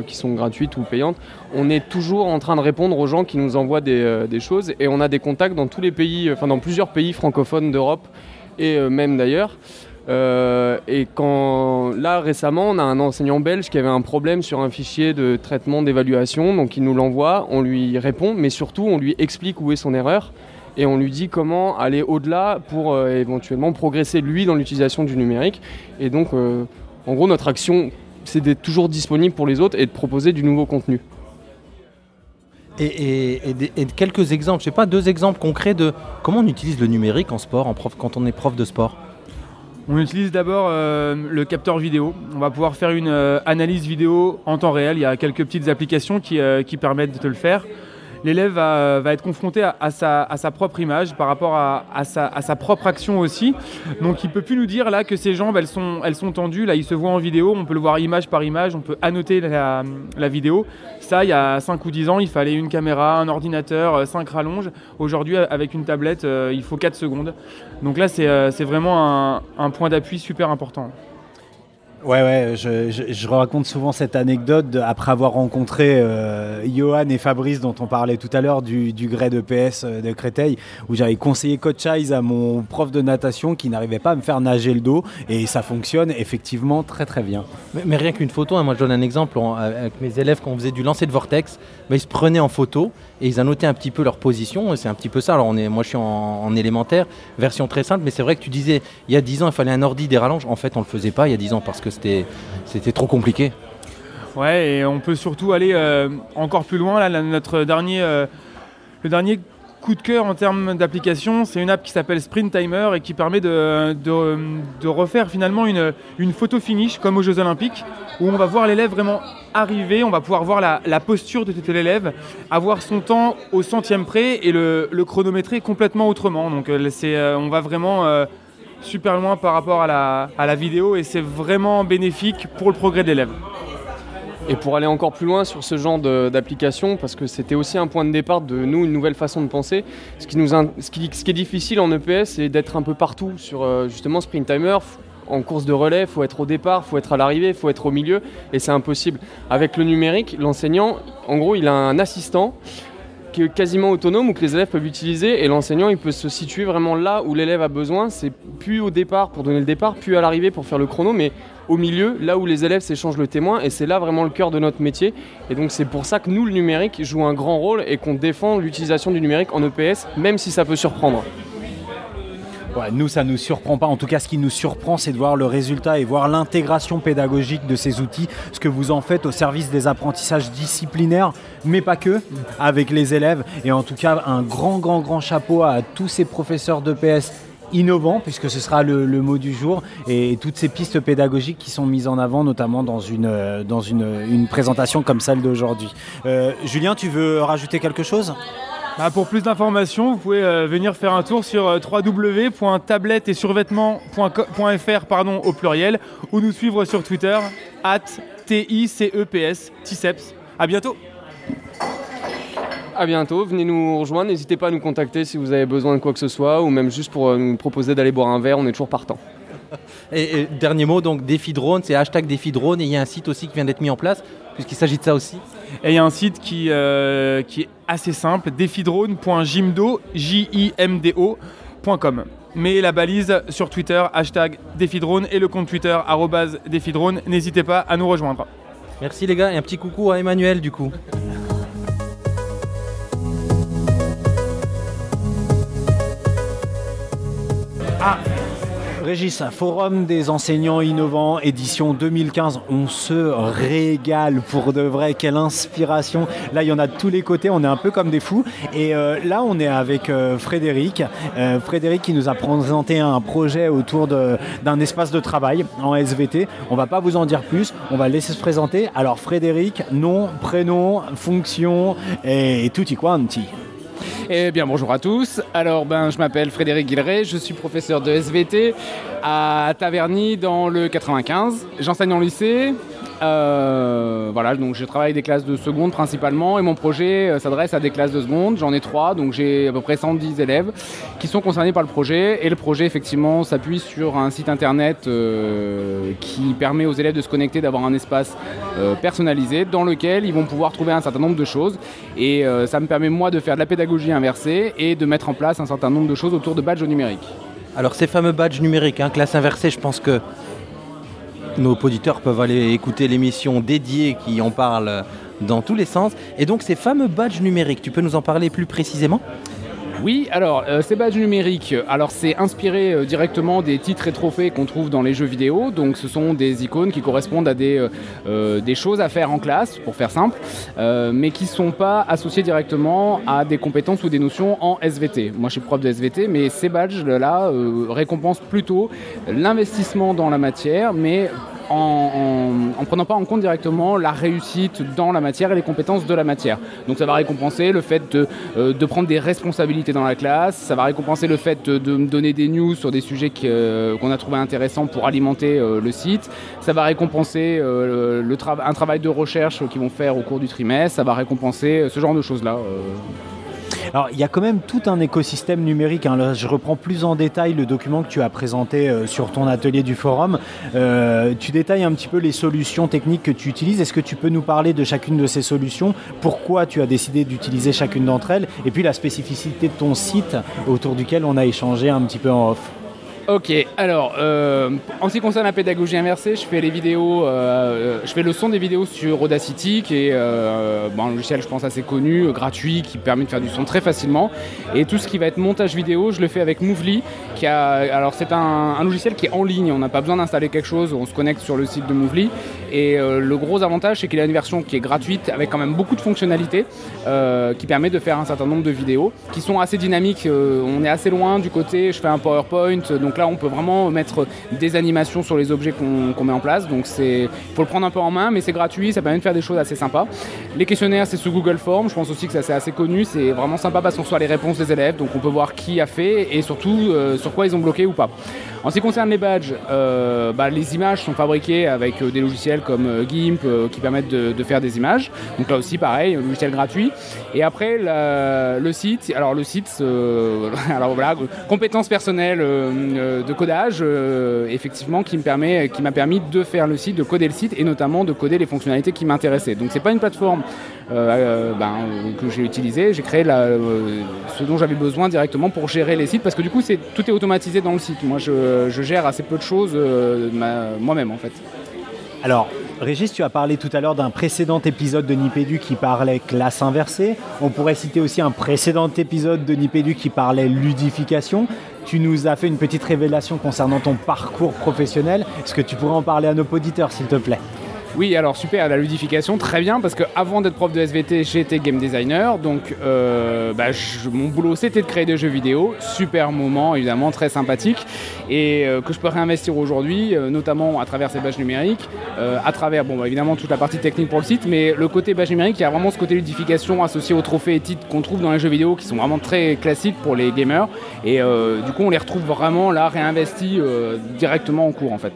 qui sont gratuites ou payantes, on est toujours en train de répondre aux gens qui nous envoient des, des choses et on a des contacts dans tous les pays, enfin dans plusieurs pays francophones d'Europe et euh, même d'ailleurs. Euh, et quand là récemment, on a un enseignant belge qui avait un problème sur un fichier de traitement d'évaluation, donc il nous l'envoie, on lui répond, mais surtout on lui explique où est son erreur et on lui dit comment aller au-delà pour euh, éventuellement progresser lui dans l'utilisation du numérique. Et donc, en gros, notre action, c'est d'être toujours disponible pour les autres et de proposer du nouveau contenu. Et, quelques exemples, je sais pas, deux exemples concrets de comment on utilise le numérique en sport, en prof, quand on est prof de sport. On utilise d'abord euh, le capteur vidéo. On va pouvoir faire une euh, analyse vidéo en temps réel. Il y a quelques petites applications qui, euh, qui permettent de le faire. L'élève va, être confronté à, sa, propre image par rapport à, sa, propre action aussi. Donc il peut plus nous dire là que ses jambes elles sont, tendues. Là il se voit en vidéo, on peut le voir image par image, on peut annoter la, vidéo. Ça il y a 5 ou 10 ans il fallait une caméra, un ordinateur, 5 rallonges. Aujourd'hui avec une tablette euh, il faut 4 secondes. Donc là c'est euh, vraiment un point d'appui super important. Ouais, ouais, je, je- raconte souvent cette anecdote après avoir rencontré euh, Johan et Fabrice, dont on parlait tout à l'heure, du, du gré de PS euh, de Créteil, où j'avais conseillé Coach Eyes à mon prof de natation qui n'arrivait pas à me faire nager le dos, et ça fonctionne effectivement très très bien. Mais, rien qu'une photo, hein, moi je donne un exemple on- avec mes élèves quand on faisait du lancer de vortex, bah, ils se prenaient en photo et ils annotaient un petit peu leur position. C'est un petit peu ça. Alors on est, moi je suis en, en élémentaire, version très simple, mais c'est vrai que tu disais il y a 10 ans il fallait un ordi des rallonges. En fait on le faisait pas il y a 10 ans parce que c'était trop compliqué. Ouais, et on peut surtout aller euh, encore plus loin. Là, notre dernier, euh, le dernier coup de cœur en termes d'application, c'est une app qui s'appelle Sprint Timer et qui permet de, refaire finalement une, photo finish comme aux Jeux Olympiques où on va voir l'élève vraiment arriver, on va pouvoir voir la, posture de tel élève, avoir son temps au centième près et le, chronométrer complètement autrement. Donc euh, euh, on va vraiment euh, super loin par rapport à la vidéo et c'est vraiment bénéfique pour le progrès de l'élève. Et pour aller encore plus loin sur ce genre d'application, parce que c'était aussi un point de départ de nous, une nouvelle façon de penser, ce qui, est difficile en EPS, c'est d'être un peu partout sur euh, justement Sprint Timer. En course de relais, il faut être au départ, il faut être à l'arrivée, il faut être au milieu, et c'est impossible. Avec le numérique, l'enseignant, en gros, il a un assistant quasiment autonome ou que les élèves peuvent utiliser et l'enseignant il peut se situer vraiment là où l'élève a besoin. C'est plus au départ pour donner le départ, plus à l'arrivée pour faire le chrono, mais au milieu, là où les élèves s'échangent le témoin et c'est là vraiment le cœur de notre métier. Et donc c'est pour ça que nous, le numérique, joue un grand rôle et qu'on défend l'utilisation du numérique en EPS, même si ça peut surprendre. Nous, ça nous surprend pas. En tout cas, ce qui nous surprend, c'est de voir le résultat et voir l'intégration pédagogique de ces outils, ce que vous en faites au service des apprentissages disciplinaires, mais pas que, avec les élèves. Et en tout cas, un grand, grand, grand chapeau à tous ces professeurs d'EPS innovants, puisque ce sera le, le mot du jour, et toutes ces pistes pédagogiques qui sont mises en avant, notamment dans une, euh, dans une, une présentation comme celle d'aujourd'hui. Euh, Julien, tu veux rajouter quelque chose? Bah, pour plus d'informations, vous pouvez euh, venir faire un tour sur euh, www.tablette et survêtement.fr pardon, au pluriel ou nous suivre sur Twitter at TICEPS, TICEPS. À bientôt À bientôt, venez nous rejoindre, n'hésitez pas à nous contacter si vous avez besoin de quoi que ce soit ou même juste pour euh, nous proposer d'aller boire un verre, on est toujours partant. (laughs) Et, et dernier mot, donc défi drone, c'est hashtag défi drone et il y a un site aussi qui vient d'être mis en place puisqu'il s'agit de ça aussi. Et il y a un site qui, euh, qui est assez simple, défidrone.jimdo, J-I-M-D-O.com. Mais la balise sur Twitter, hashtag défidrone et le compte Twitter, arrobase défidrone. N'hésitez pas à nous rejoindre. Merci les gars et un petit coucou à Emmanuel du coup. Ah Régis, Forum des enseignants innovants, édition 2015. On se régale pour de vrai. Quelle inspiration. Là, il y en a de tous les côtés. On est un peu comme des fous. Et euh, là, on est avec euh, Frédéric. Euh, Frédéric qui nous a présenté un projet autour d'un espace de travail en SVT. On va pas vous en dire plus. On va laisser se présenter. Alors, Frédéric, nom, prénom, fonction et tutti quanti. Eh bien bonjour à tous. Alors ben je m'appelle Frédéric Guilleret, je suis professeur de SVT à Taverny dans le 95. J'enseigne en lycée. Euh, voilà, donc je travaille des classes de seconde principalement et mon projet euh, s'adresse à des classes de seconde. J'en ai trois, donc j'ai à peu près 110 élèves qui sont concernés par le projet. Et le projet effectivement s'appuie sur un site internet euh, qui permet aux élèves de se connecter, d'avoir un espace personnalisé dans lequel ils vont pouvoir trouver un certain nombre de choses. Et ça me permet moi de faire de la pédagogie inversée et de mettre en place un certain nombre de choses autour de badges numériques. Alors ces fameux badges numériques, hein, classe inversée, je pense que nos auditeurs peuvent aller écouter l'émission dédiée qui en parle dans tous les sens. Et donc ces fameux badges numériques, tu peux nous en parler plus précisément? Oui, alors euh, ces badges numériques, alors c'est inspiré euh, directement des titres et trophées qu'on trouve dans les jeux vidéo. Donc ce sont des icônes qui correspondent à des, euh, des choses à faire en classe, pour faire simple, mais qui ne sont pas associées directement à des compétences ou des notions en SVT. Moi je suis prof de SVT, mais ces badges-là récompensent plutôt l'investissement dans la matière, mais en, en, en prenant pas en compte directement la réussite dans la matière et les compétences de la matière. Donc ça va récompenser le fait de, euh, prendre des responsabilités dans la classe, ça va récompenser le fait de, donner des news sur des sujets euh, qu'on a trouvé intéressants pour alimenter euh, le site, ça va récompenser un travail de recherche qu'ils vont faire au cours du trimestre, ça va récompenser ce genre de choses-là. Alors, il y a quand même tout un écosystème numérique. hein. Je reprends plus en détail le document que tu as présenté euh, sur ton atelier du forum. Euh, tu détailles un petit peu les solutions techniques que tu utilises. Est-ce que tu peux nous parler de chacune de ces solutions? Pourquoi tu as décidé d'utiliser chacune d'entre elles? Et puis la spécificité de ton site autour duquel on a échangé un petit peu en off. Ok, alors euh, en ce qui concerne la pédagogie inversée, je fais les vidéos, euh, je fais le son des vidéos sur Audacity, qui est euh, bon, un logiciel, je pense, assez connu, euh, gratuit, qui permet de faire du son très facilement. Et tout ce qui va être montage vidéo, je le fais avec Movely, qui a, alors c'est un, logiciel qui est en ligne, on n'a pas besoin d'installer quelque chose, on se connecte sur le site de Movely. Et euh, le gros avantage, c'est qu'il a une version qui est gratuite, avec quand même beaucoup de fonctionnalités, euh, qui permet de faire un certain nombre de vidéos, qui sont assez dynamiques. Euh, on est assez loin du côté, je fais un PowerPoint, donc là on peut vraiment mettre des animations sur les objets qu'on qu'on met en place. Donc c'est, faut le prendre un peu en main, mais c'est gratuit, ça permet de faire des choses assez sympas. Les questionnaires, c'est sous Google Form. Je pense aussi que ça c'est assez connu. C'est vraiment sympa parce qu'on reçoit les réponses des élèves, donc on peut voir qui a fait et surtout euh, sur quoi ils ont bloqué ou pas. En ce qui concerne les badges, euh, bah, les images sont fabriquées avec euh, des logiciels comme euh, GIMP qui permettent de, faire des images. Donc là aussi, pareil, logiciel gratuit. Et après, le site, alors le site, (laughs) alors voilà, compétences personnelles de codage, effectivement, qui me permet, m'a permis de faire le site, de coder le site et notamment de coder les fonctionnalités qui m'intéressaient. Donc c'est pas une plateforme ben, que j'ai utilisée, j'ai créé ce dont j'avais besoin directement pour gérer les sites parce que du coup, tout est automatisé dans le site. Moi, je, je gère assez peu de choses euh, moi-même en fait. Alors, Régis, tu as parlé tout à l'heure d'un précédent épisode de Nipédu qui parlait classe inversée. On pourrait citer aussi un précédent épisode de Nipédu qui parlait ludification. Tu nous as fait une petite révélation concernant ton parcours professionnel. Est-ce que tu pourrais en parler à nos auditeurs, s'il te plaît? Oui, alors super, la ludification, très bien, parce que avant d'être prof de SVT, j'étais game designer, donc euh, bah, mon boulot c'était de créer des jeux vidéo, super moment, évidemment, très sympathique, et euh, que je peux réinvestir aujourd'hui, euh, notamment à travers ces badges numériques, à travers, bon, bah, évidemment, toute la partie technique pour le site, mais le côté badge numérique, il y a vraiment ce côté ludification associé aux trophées et titres qu'on trouve dans les jeux vidéo, qui sont vraiment très classiques pour les gamers, et du coup, on les retrouve vraiment là, réinvestis directement en cours, en fait.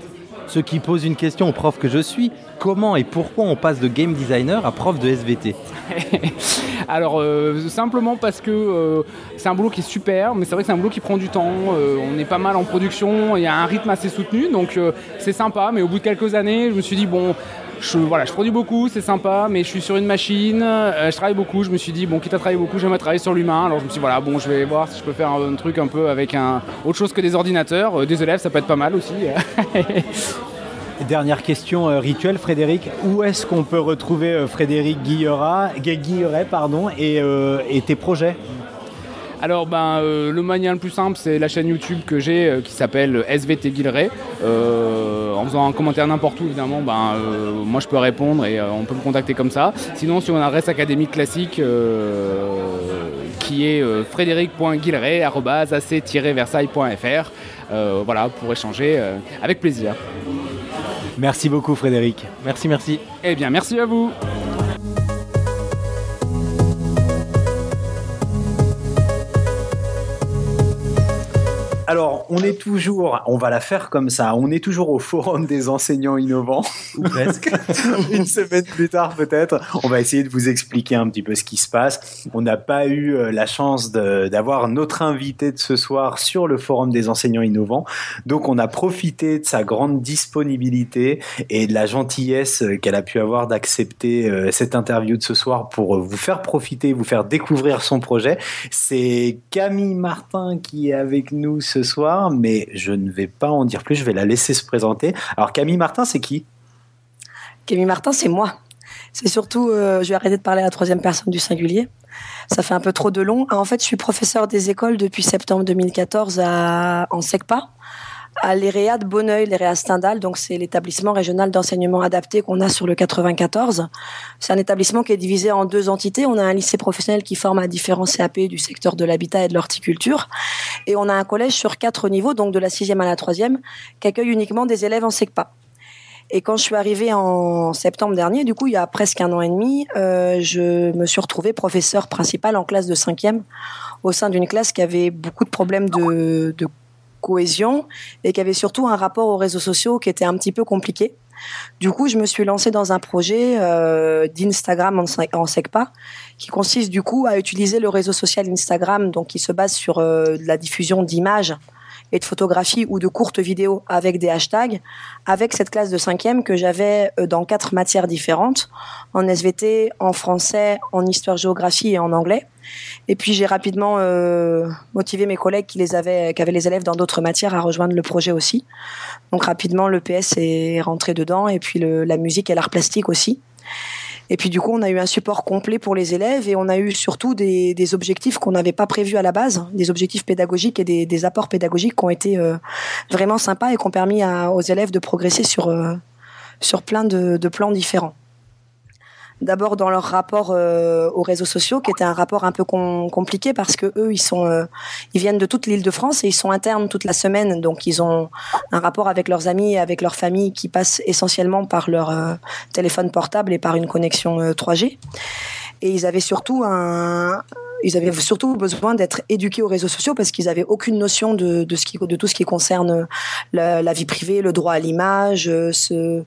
Ce qui pose une question au prof que je suis, comment et pourquoi on passe de game designer à prof de SVT (laughs) Alors euh, simplement parce que euh, c'est un boulot qui est super, mais c'est vrai que c'est un boulot qui prend du temps. euh, on est pas mal en production, il y a un rythme assez soutenu, donc c'est sympa. Mais au bout de quelques années, je me suis dit bon. Je, voilà, je produis beaucoup, c'est sympa, mais je suis sur une machine, je travaille beaucoup, je me suis dit, bon, quitte à travailler beaucoup, j'aimerais travailler sur l'humain, alors je me suis dit, voilà, bon, je vais voir si je peux faire un, truc un peu avec un, autre chose que des ordinateurs, des élèves, ça peut être pas mal aussi. (laughs) Dernière question euh, rituelle, Frédéric. Où est-ce qu'on peut retrouver euh, Frédéric Guillera, Gu- Guilleret pardon, et, euh, et tes projets? Alors ben le moyen le plus simple c'est la chaîne YouTube que j'ai qui s'appelle SVT Guilleret. Euh, en faisant un commentaire n'importe où évidemment ben moi je peux répondre et on peut me contacter comme ça. Sinon sur une adresse académique classique qui est frédéric.guilleret@ac-versailles.fr. Euh, voilà pour échanger avec plaisir. Merci beaucoup Frédéric. Merci, merci. Eh bien merci à vous. Alors, on est toujours, on va la faire comme ça, on est toujours au Forum des enseignants innovants. Ou presque. (laughs) Une semaine plus tard peut-être, on va essayer de vous expliquer un petit peu ce qui se passe. On n'a pas eu euh, la chance d'avoir notre invité de ce soir sur le Forum des enseignants innovants. Donc, on a profité de sa grande disponibilité et de la gentillesse euh, qu'elle a pu avoir d'accepter euh, cette interview de ce soir pour vous faire profiter, vous faire découvrir son projet. C'est Camille Martin qui est avec nous ce soir, mais je ne vais pas en dire plus, je vais la laisser se présenter. Alors Camille Martin, c'est qui? Camille Martin, c'est moi. C'est surtout, euh, je vais arrêter de parler à la troisième personne du singulier. Ça fait un peu trop de long. Ah, En fait, je suis professeur des écoles depuis septembre 2014 à, en SECPA, à l'EREA de Bonneuil, l'EREA Stendhal. Donc, c'est l'établissement régional d'enseignement adapté qu'on a sur le 94. C'est un établissement qui est divisé en deux entités. On a un lycée professionnel qui forme à différents CAP du secteur de l'habitat et de l'horticulture. Et on a un collège sur quatre niveaux, donc de la sixième à la troisième, qui accueille uniquement des élèves en SECPA. Et quand je suis arrivée en septembre dernier, du coup, il y a presque un an et demi, euh, je me suis retrouvée professeure principale en classe de cinquième, au sein d'une classe qui avait beaucoup de problèmes de, de cohésion et qui avait surtout un rapport aux réseaux sociaux qui était un petit peu compliqué. Du coup, je me suis lancée dans un projet euh, d'Instagram en, en SECPA qui consiste du coup à utiliser le réseau social Instagram, donc qui se base sur euh, la diffusion d'images et de photographie ou de courtes vidéos avec des hashtags, avec cette classe de cinquième que j'avais euh, dans quatre matières différentes, en SVT, en français, en histoire-géographie et en anglais. Et puis j'ai rapidement euh, motivé mes collègues qui les avaient, qui les élèves dans d'autres matières à rejoindre le projet aussi. Donc rapidement le PS est rentré dedans et puis la musique et l'art plastique aussi. Et puis du coup, on a eu un support complet pour les élèves et on a eu surtout des, objectifs qu'on n'avait pas prévus à la base, des objectifs pédagogiques et des, apports pédagogiques qui ont été euh, vraiment sympas et qui ont permis aux élèves de progresser sur, euh, sur plein de plans différents. D'abord dans leur rapport euh, aux réseaux sociaux, qui était un rapport un peu com compliqué parce que eux, ils sont, euh, ils viennent de toute l'Île-de-France et ils sont internes toute la semaine, donc ils ont un rapport avec leurs amis et avec leur famille qui passe essentiellement par leur euh, téléphone portable et par une connexion 3G. Et ils avaient surtout un, ils avaient surtout besoin d'être éduqués aux réseaux sociaux parce qu'ils avaient aucune notion de, de, ce qui, de tout ce qui concerne la, la vie privée, le droit à l'image, ce,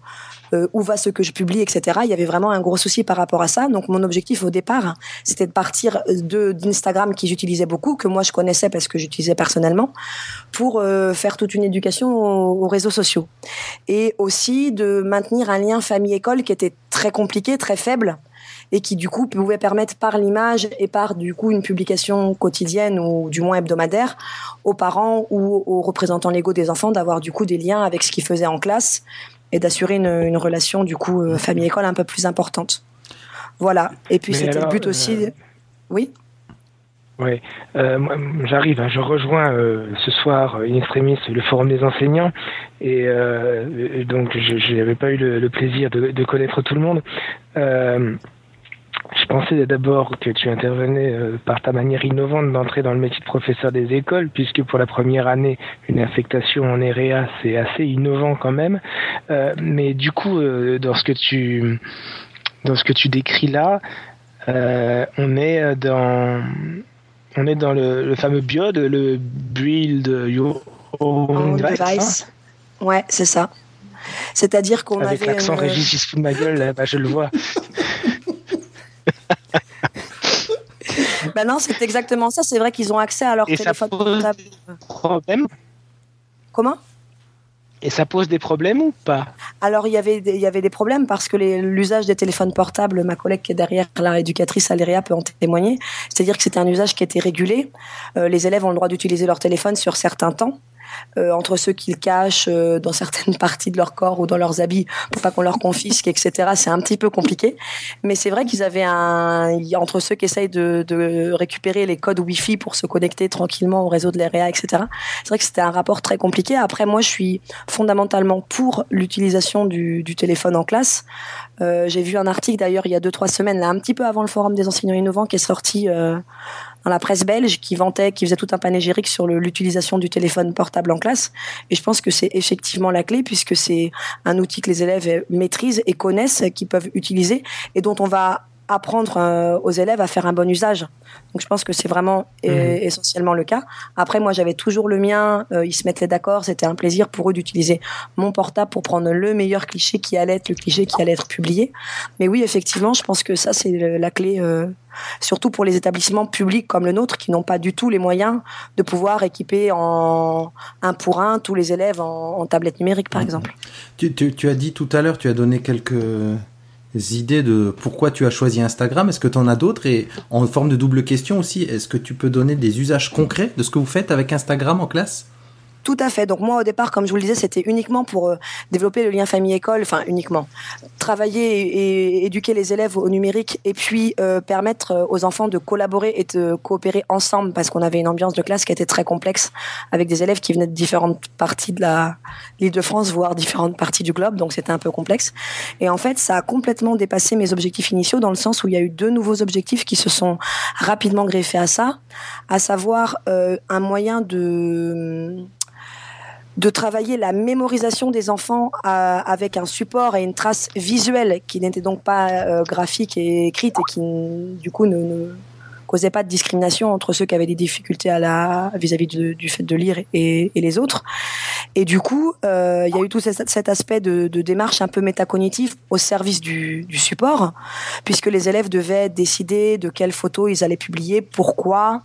euh, où va ce que je publie, etc. Il y avait vraiment un gros souci par rapport à ça. Donc mon objectif au départ, c'était de partir de d'Instagram qu'ils utilisaient beaucoup, que moi je connaissais parce que j'utilisais personnellement, pour euh, faire toute une éducation aux, aux, réseaux sociaux. Et aussi de maintenir un lien famille-école qui était très compliqué, très faible et qui du coup pouvait permettre par l'image et par du coup une publication quotidienne ou du moins hebdomadaire aux parents ou aux représentants légaux des enfants d'avoir du coup des liens avec ce qu'ils faisaient en classe et d'assurer une, une, relation du coup euh, famille-école un peu plus importante. Voilà. Et puis c'était le but aussi. Euh... Oui. Oui, euh, j'arrive, hein, je rejoins euh, ce soir in extremis le forum des enseignants et, donc je n'avais pas eu le, le plaisir de, de, connaître tout le monde. Je pensais d'abord que tu intervenais euh, par ta manière innovante d'entrer dans le métier de professeur des écoles, puisque pour la première année, une affectation en EREA, c'est assez innovant quand même. Euh, mais du coup, euh, dans ce que tu dans ce que tu décris là, on est dans on est dans le, le fameux BIOD, le Build Your Own Device. device. Ouais, c'est ça. C'est-à-dire qu'on avait. Avec l'accent une... Régis, il se fout de ma gueule, là, bah, je le vois. (laughs) ben non, c'est exactement ça. C'est vrai qu'ils ont accès à leur Et téléphone ça pose problème Comment? Et ça pose des problèmes ou pas? Alors il y avait des, il y avait des problèmes parce que l'usage des téléphones portables, ma collègue qui est derrière, la éducatrice à l'EREA peut en témoigner. C'est-à-dire que c'était un usage qui était régulé. Euh, les élèves ont le droit d'utiliser leur téléphone sur certains temps. Euh, entre ceux qu'ils cachent euh, dans certaines (laughs) parties de leur corps ou dans leurs habits pour pas qu'on leur confisque, etc. C'est un petit peu compliqué. Mais c'est vrai qu'ils avaient un, entre ceux qui essayent de, de, récupérer les codes Wi-Fi pour se connecter tranquillement au réseau de l'EREA, etc. C'est vrai que c'était un rapport très compliqué. Après, moi, je suis fondamentalement pour l'utilisation du, du, téléphone en classe. Euh, J'ai vu un article d'ailleurs il y a deux trois semaines, là, un petit peu avant le forum des enseignants innovants, qui est sorti euh, dans la presse belge qui vantait, qui faisait tout un panégyrique sur l'utilisation du téléphone portable en classe. Et je pense que c'est effectivement la clé puisque c'est un outil que les élèves maîtrisent et connaissent, qu'ils peuvent utiliser et dont on va apprendre euh, aux élèves à faire un bon usage. Donc je pense que c'est vraiment mmh. essentiellement le cas. Après, moi, j'avais toujours le mien. Euh, ils se mettaient d'accord. C'était un plaisir pour eux d'utiliser mon portable pour prendre le meilleur cliché qui allait être le cliché qui allait être publié. Mais oui, effectivement, je pense que ça, c'est la clé, euh, surtout pour les établissements publics comme le nôtre, qui n'ont pas du tout les moyens de pouvoir équiper en un pour un tous les élèves en, en tablette numérique, par mmh. exemple. Tu, tu, tu as dit tout à l'heure, tu as donné quelques idées de pourquoi tu as choisi Instagram. Est-ce que tu en as d'autres? Et en forme de double question aussi, est-ce que tu peux donner des usages concrets de ce que vous faites avec Instagram en classe? Tout à fait. Donc moi au départ, comme je vous le disais, c'était uniquement pour euh, développer le lien famille-école, enfin uniquement travailler et, éduquer les élèves au numérique et puis euh, permettre aux enfants de collaborer et de coopérer ensemble parce qu'on avait une ambiance de classe qui était très complexe avec des élèves qui venaient de différentes parties de l'Île-de-France, voire différentes parties du globe, donc c'était un peu complexe. Et en fait, ça a complètement dépassé mes objectifs initiaux dans le sens où il y a eu deux nouveaux objectifs qui se sont rapidement greffés à ça, à savoir euh, un moyen de de travailler la mémorisation des enfants euh, avec un support et une trace visuelle qui n'était donc pas euh, graphique et écrite et qui du coup ne, causait pas de discrimination entre ceux qui avaient des difficultés à la vis-à-vis -vis du fait de lire et, les autres. Et du coup, euh, il y a eu tout cet, aspect de, de, démarche un peu métacognitive au service du, du, support, puisque les élèves devaient décider de quelles photos ils allaient publier, pourquoi,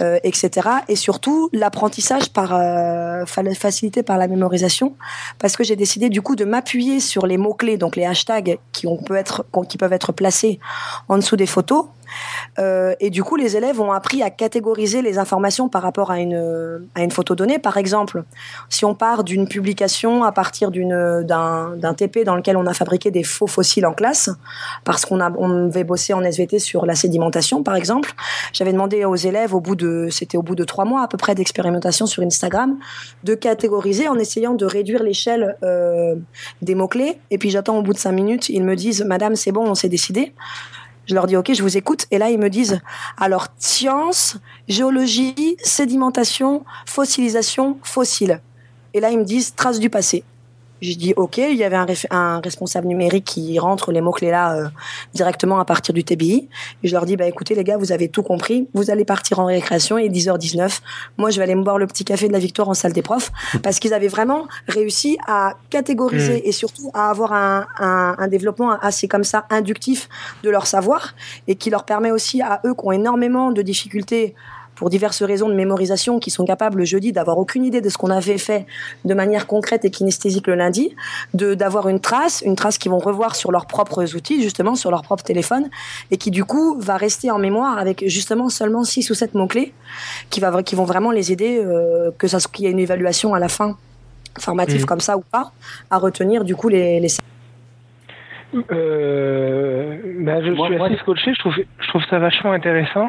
euh, etc. Et surtout l'apprentissage par euh, fa- facilité par la mémorisation, parce que j'ai décidé du coup de m'appuyer sur les mots clés, donc les hashtags qui on peut être qui peuvent être placés en dessous des photos. Euh, et du coup, les élèves ont appris à catégoriser les informations par rapport à une, à une photo donnée. Par exemple, si on part d'une publication à partir d'un, TP dans lequel on a fabriqué des faux fossiles en classe, parce qu'on a, on devait bosser en SVT sur la sédimentation, par exemple, j'avais demandé aux élèves, au bout de, c'était au bout de trois mois à peu près d'expérimentation sur Instagram, de catégoriser en essayant de réduire l'échelle euh, des mots-clés. Et puis j'attends au bout de cinq minutes, ils me disent, Madame, c'est bon, on s'est décidé. Je leur dis ok, je vous écoute. Et là, ils me disent alors science, géologie, sédimentation, fossilisation, fossile. Et là, ils me disent traces du passé. J'ai dit ok, il y avait un, un responsable numérique qui rentre les mots-clés là euh, directement à partir du TBI. Et je leur dis bah écoutez les gars, vous avez tout compris, vous allez partir en récréation et 10h19. Moi, je vais aller me boire le petit café de la victoire en salle des profs (laughs) parce qu'ils avaient vraiment réussi à catégoriser Mm. et surtout à avoir un, un, un développement assez comme ça inductif de leur savoir et qui leur permet aussi à eux qui ont énormément de difficultés pour diverses raisons de mémorisation, qui sont capables le jeudi d'avoir aucune idée de ce qu'on avait fait de manière concrète et kinesthésique le lundi, de d'avoir une trace, une trace qu'ils vont revoir sur leurs propres outils, justement sur leur propre téléphone, et qui du coup va rester en mémoire avec justement seulement six ou sept mots clés, qui va qui vont vraiment les aider, euh, que ça qu'il y ait une évaluation à la fin formative Mhm. comme ça ou pas, à retenir du coup les, les Euh, bah, je Moi- suis moi, assez je- scotché, je trouve, je trouve ça vachement intéressant.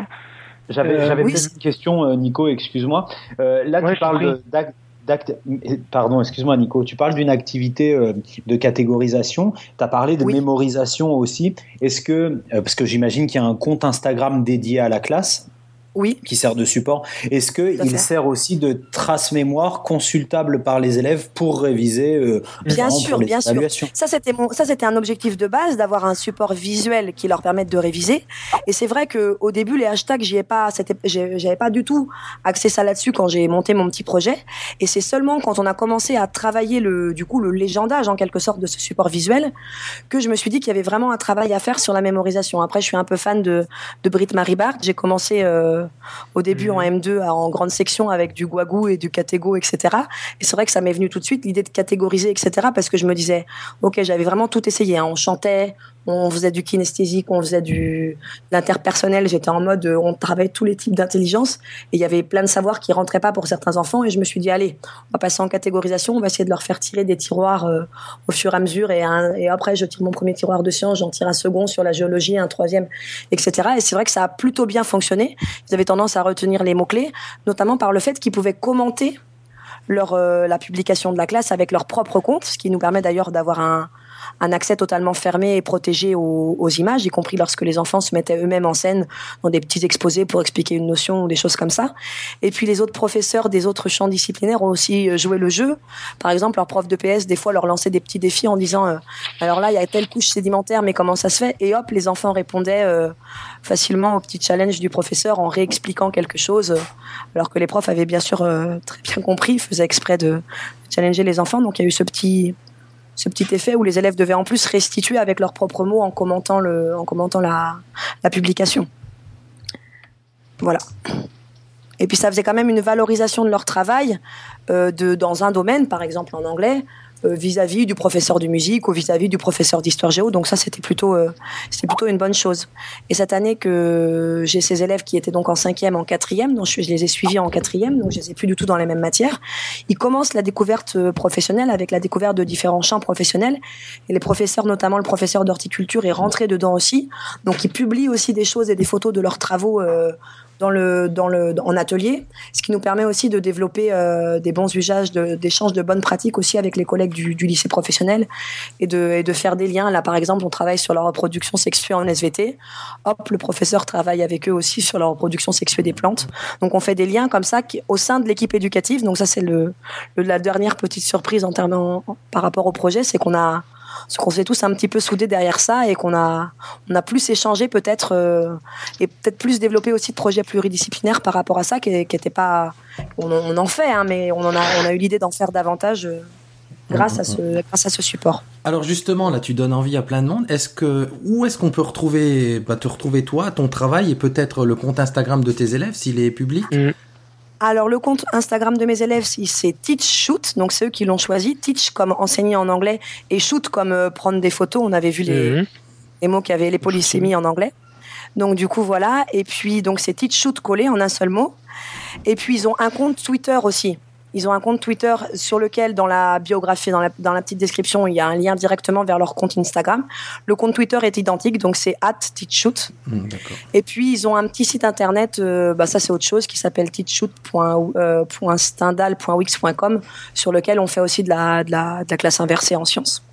J'avais Euh, oui, une question, euh, Nico, excuse-moi. Euh, là, Ouais, tu parles prie. de- d'ac- d'acte- euh, Pardon, excuse-moi, Nico. Tu parles d'une activité euh, de catégorisation. Tu as parlé de mémorisation aussi. Est-ce que, euh, parce que j'imagine qu'il y a un compte Instagram dédié à la classe oui. qui sert de support, est-ce qu'il sert aussi de trace mémoire consultable par les élèves pour réviser euh, Bien sûr, bien sûr. Ça c'était mon, ça c'était un objectif de base d'avoir un support visuel qui leur permette de réviser. Et c'est vrai que au début les hashtags j'y ai pas, c'était, j'avais pas du tout axé ça là-dessus quand j'ai monté mon petit projet. Et c'est seulement quand on a commencé à travailler le, du coup le légendage en quelque sorte de ce support visuel que je me suis dit qu'il y avait vraiment un travail à faire sur la mémorisation. Après je suis un peu fan de, de Britt Marie Bart. J'ai commencé euh, au début en M2 à- en grande section avec du guagou et du catégo, etc. Et c'est vrai que ça m'est venu tout de suite l'idée de catégoriser, etc. Parce que je me disais, ok, j'avais vraiment tout essayé. hein. On chantait, on faisait du kinesthésique, on faisait du l'interpersonnel. J'étais en mode, euh, on travaillait tous les types d'intelligence. Et il y avait plein de savoirs qui rentraient pas pour certains enfants. Et je me suis dit, allez, on va passer en catégorisation. On va essayer de leur faire tirer des tiroirs euh, au fur et à mesure. Et, après, je tire mon premier tiroir de sciences, j'en tire un second sur la géologie, un troisième, etc. Et c'est vrai que ça a plutôt bien fonctionné. Ils avaient tendance à retenir les mots-clés, notamment par le fait qu'ils pouvaient commenter leur, euh, la publication de la classe avec leur propre compte, ce qui nous permet d'ailleurs d'avoir un, un accès totalement fermé et protégé aux, aux images, y compris lorsque les enfants se mettaient eux-mêmes en scène dans des petits exposés pour expliquer une notion ou des choses comme ça. Et puis les autres professeurs des autres champs disciplinaires ont aussi euh, joué le jeu. Par exemple, leur prof de PS, des fois, leur lançait des petits défis en disant euh, alors là, il y a telle couche sédimentaire, mais comment ça se fait? Et hop, les enfants répondaient euh, facilement au petit challenge du professeur en réexpliquant quelque chose, alors que les profs avaient bien sûr très bien compris, faisaient exprès de challenger les enfants. Donc il y a eu ce petit ce petit effet où les élèves devaient en plus restituer avec leurs propres mots en commentant le en commentant la, publication. Voilà. Et puis ça faisait quand même une valorisation de leur travail euh, de, dans un domaine, par exemple en anglais, euh, vis-à-vis du professeur de musique ou vis-à-vis du professeur d'histoire géo. Donc ça, c'était plutôt, euh, c'était plutôt une bonne chose. Et cette année que j'ai ces élèves qui étaient donc en cinquième, en quatrième, donc je, les ai suivis en quatrième, donc je les ai plus du tout dans les mêmes matières. Ils commencent la découverte euh, professionnelle avec la découverte de différents champs professionnels. Et les professeurs, notamment le professeur d'horticulture, est rentré dedans aussi. Donc ils publient aussi des choses et des photos de leurs travaux. Dans le, dans le, en atelier, ce qui nous permet aussi de développer euh, des bons usages, de- d'échanges de, bonnes pratiques aussi avec les collègues du, lycée professionnel et de, et de faire des liens. Là, par exemple, on travaille sur la reproduction sexuée en SVT. Hop, le professeur travaille avec eux aussi sur la reproduction sexuée des plantes. Donc, on fait des liens comme ça au sein de l'équipe éducative. Donc, ça, c'est le, le- la dernière petite surprise en termes par rapport au projet, c'est qu'on a c'est qu'on s'est tous un petit peu soudés derrière ça et qu'on a, on a plus échangé peut-être euh, et peut-être plus développé aussi de projets pluridisciplinaires par rapport à ça qui n'était pas. On, en- on en fait, hein, mais on, en a, on a eu l'idée d'en faire davantage euh, grâce, à ce, grâce à ce support. Alors justement, là, tu donnes envie à plein de monde. Est-ce que où est-ce qu'on peut retrouver, bah, te retrouver toi, ton travail et peut-être le compte Instagram de tes élèves s'il est public? Alors, le compte Instagram de mes élèves, c'est- Teach Shoot, donc c'est eux qui l'ont choisi. Teach comme enseigner en anglais et shoot comme euh, prendre des photos. On avait vu les, Mhm. les mots qui avaient les polysémies en anglais. Donc, du coup, voilà. Et puis, donc, c'est Teach Shoot collé en un seul mot. Et puis, ils ont un compte Twitter aussi. Ils ont un compte Twitter sur lequel, dans la biographie, dans la, dans la petite description, il y a un lien directement vers leur compte Instagram. Le compte Twitter est identique, donc c'est at teachshoot. Hmm. Et puis, ils ont un petit site internet, euh, bah, ça c'est autre chose, qui s'appelle teachshoot.stendhal.wix.com, sur lequel on fait aussi de la, de la, de la classe inversée en sciences.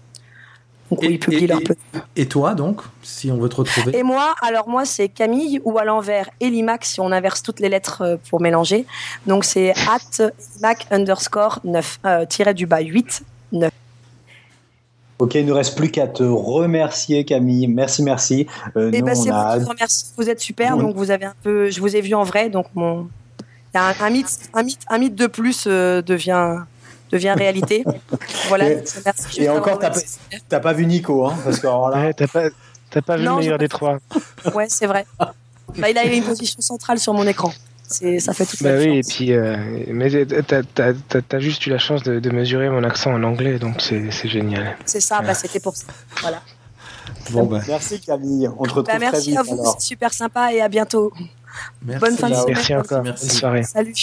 Donc, où ils publient leur peu. Et toi donc, si on veut te retrouver Et moi, alors moi, c'est Camille ou à l'envers Elimac si on inverse toutes les lettres euh, pour mélanger. Donc c'est at Elimac underscore 9, euh, tiré du bas 8, 9. Ok, il ne nous reste plus qu'à te remercier, Camille. Merci, merci. Euh, Et nous, ben c'est on a- vous vous remercie. Vous êtes super. Oui. Donc vous avez un peu, je vous ai vu en vrai. Donc mon, il y a un, un mythe, un mythe, un mythe de plus euh, devient devient réalité. (laughs) voilà. Et- merci, encore, t'as pas, pas vu Nico, hein, parce que alors là, t'as pas, t'as pas vu Non, le meilleur des trois. Ouais, c'est vrai. Bah, il a une position centrale sur mon écran. C'est, ça fait toute Bah la oui, et puis, euh, mais t'as, t'as, t'as- t'as juste eu la chance de, de mesurer mon accent en anglais, donc c'est, c'est génial. C'est ça. Bah, c'était pour ça. Voilà. bon, merci Camille. On te retrouve Bah, très merci vite à vous. alors. C'est super sympa et à bientôt. Merci. Bonne fin de Merci semaine. encore. Bonne soirée. Salut.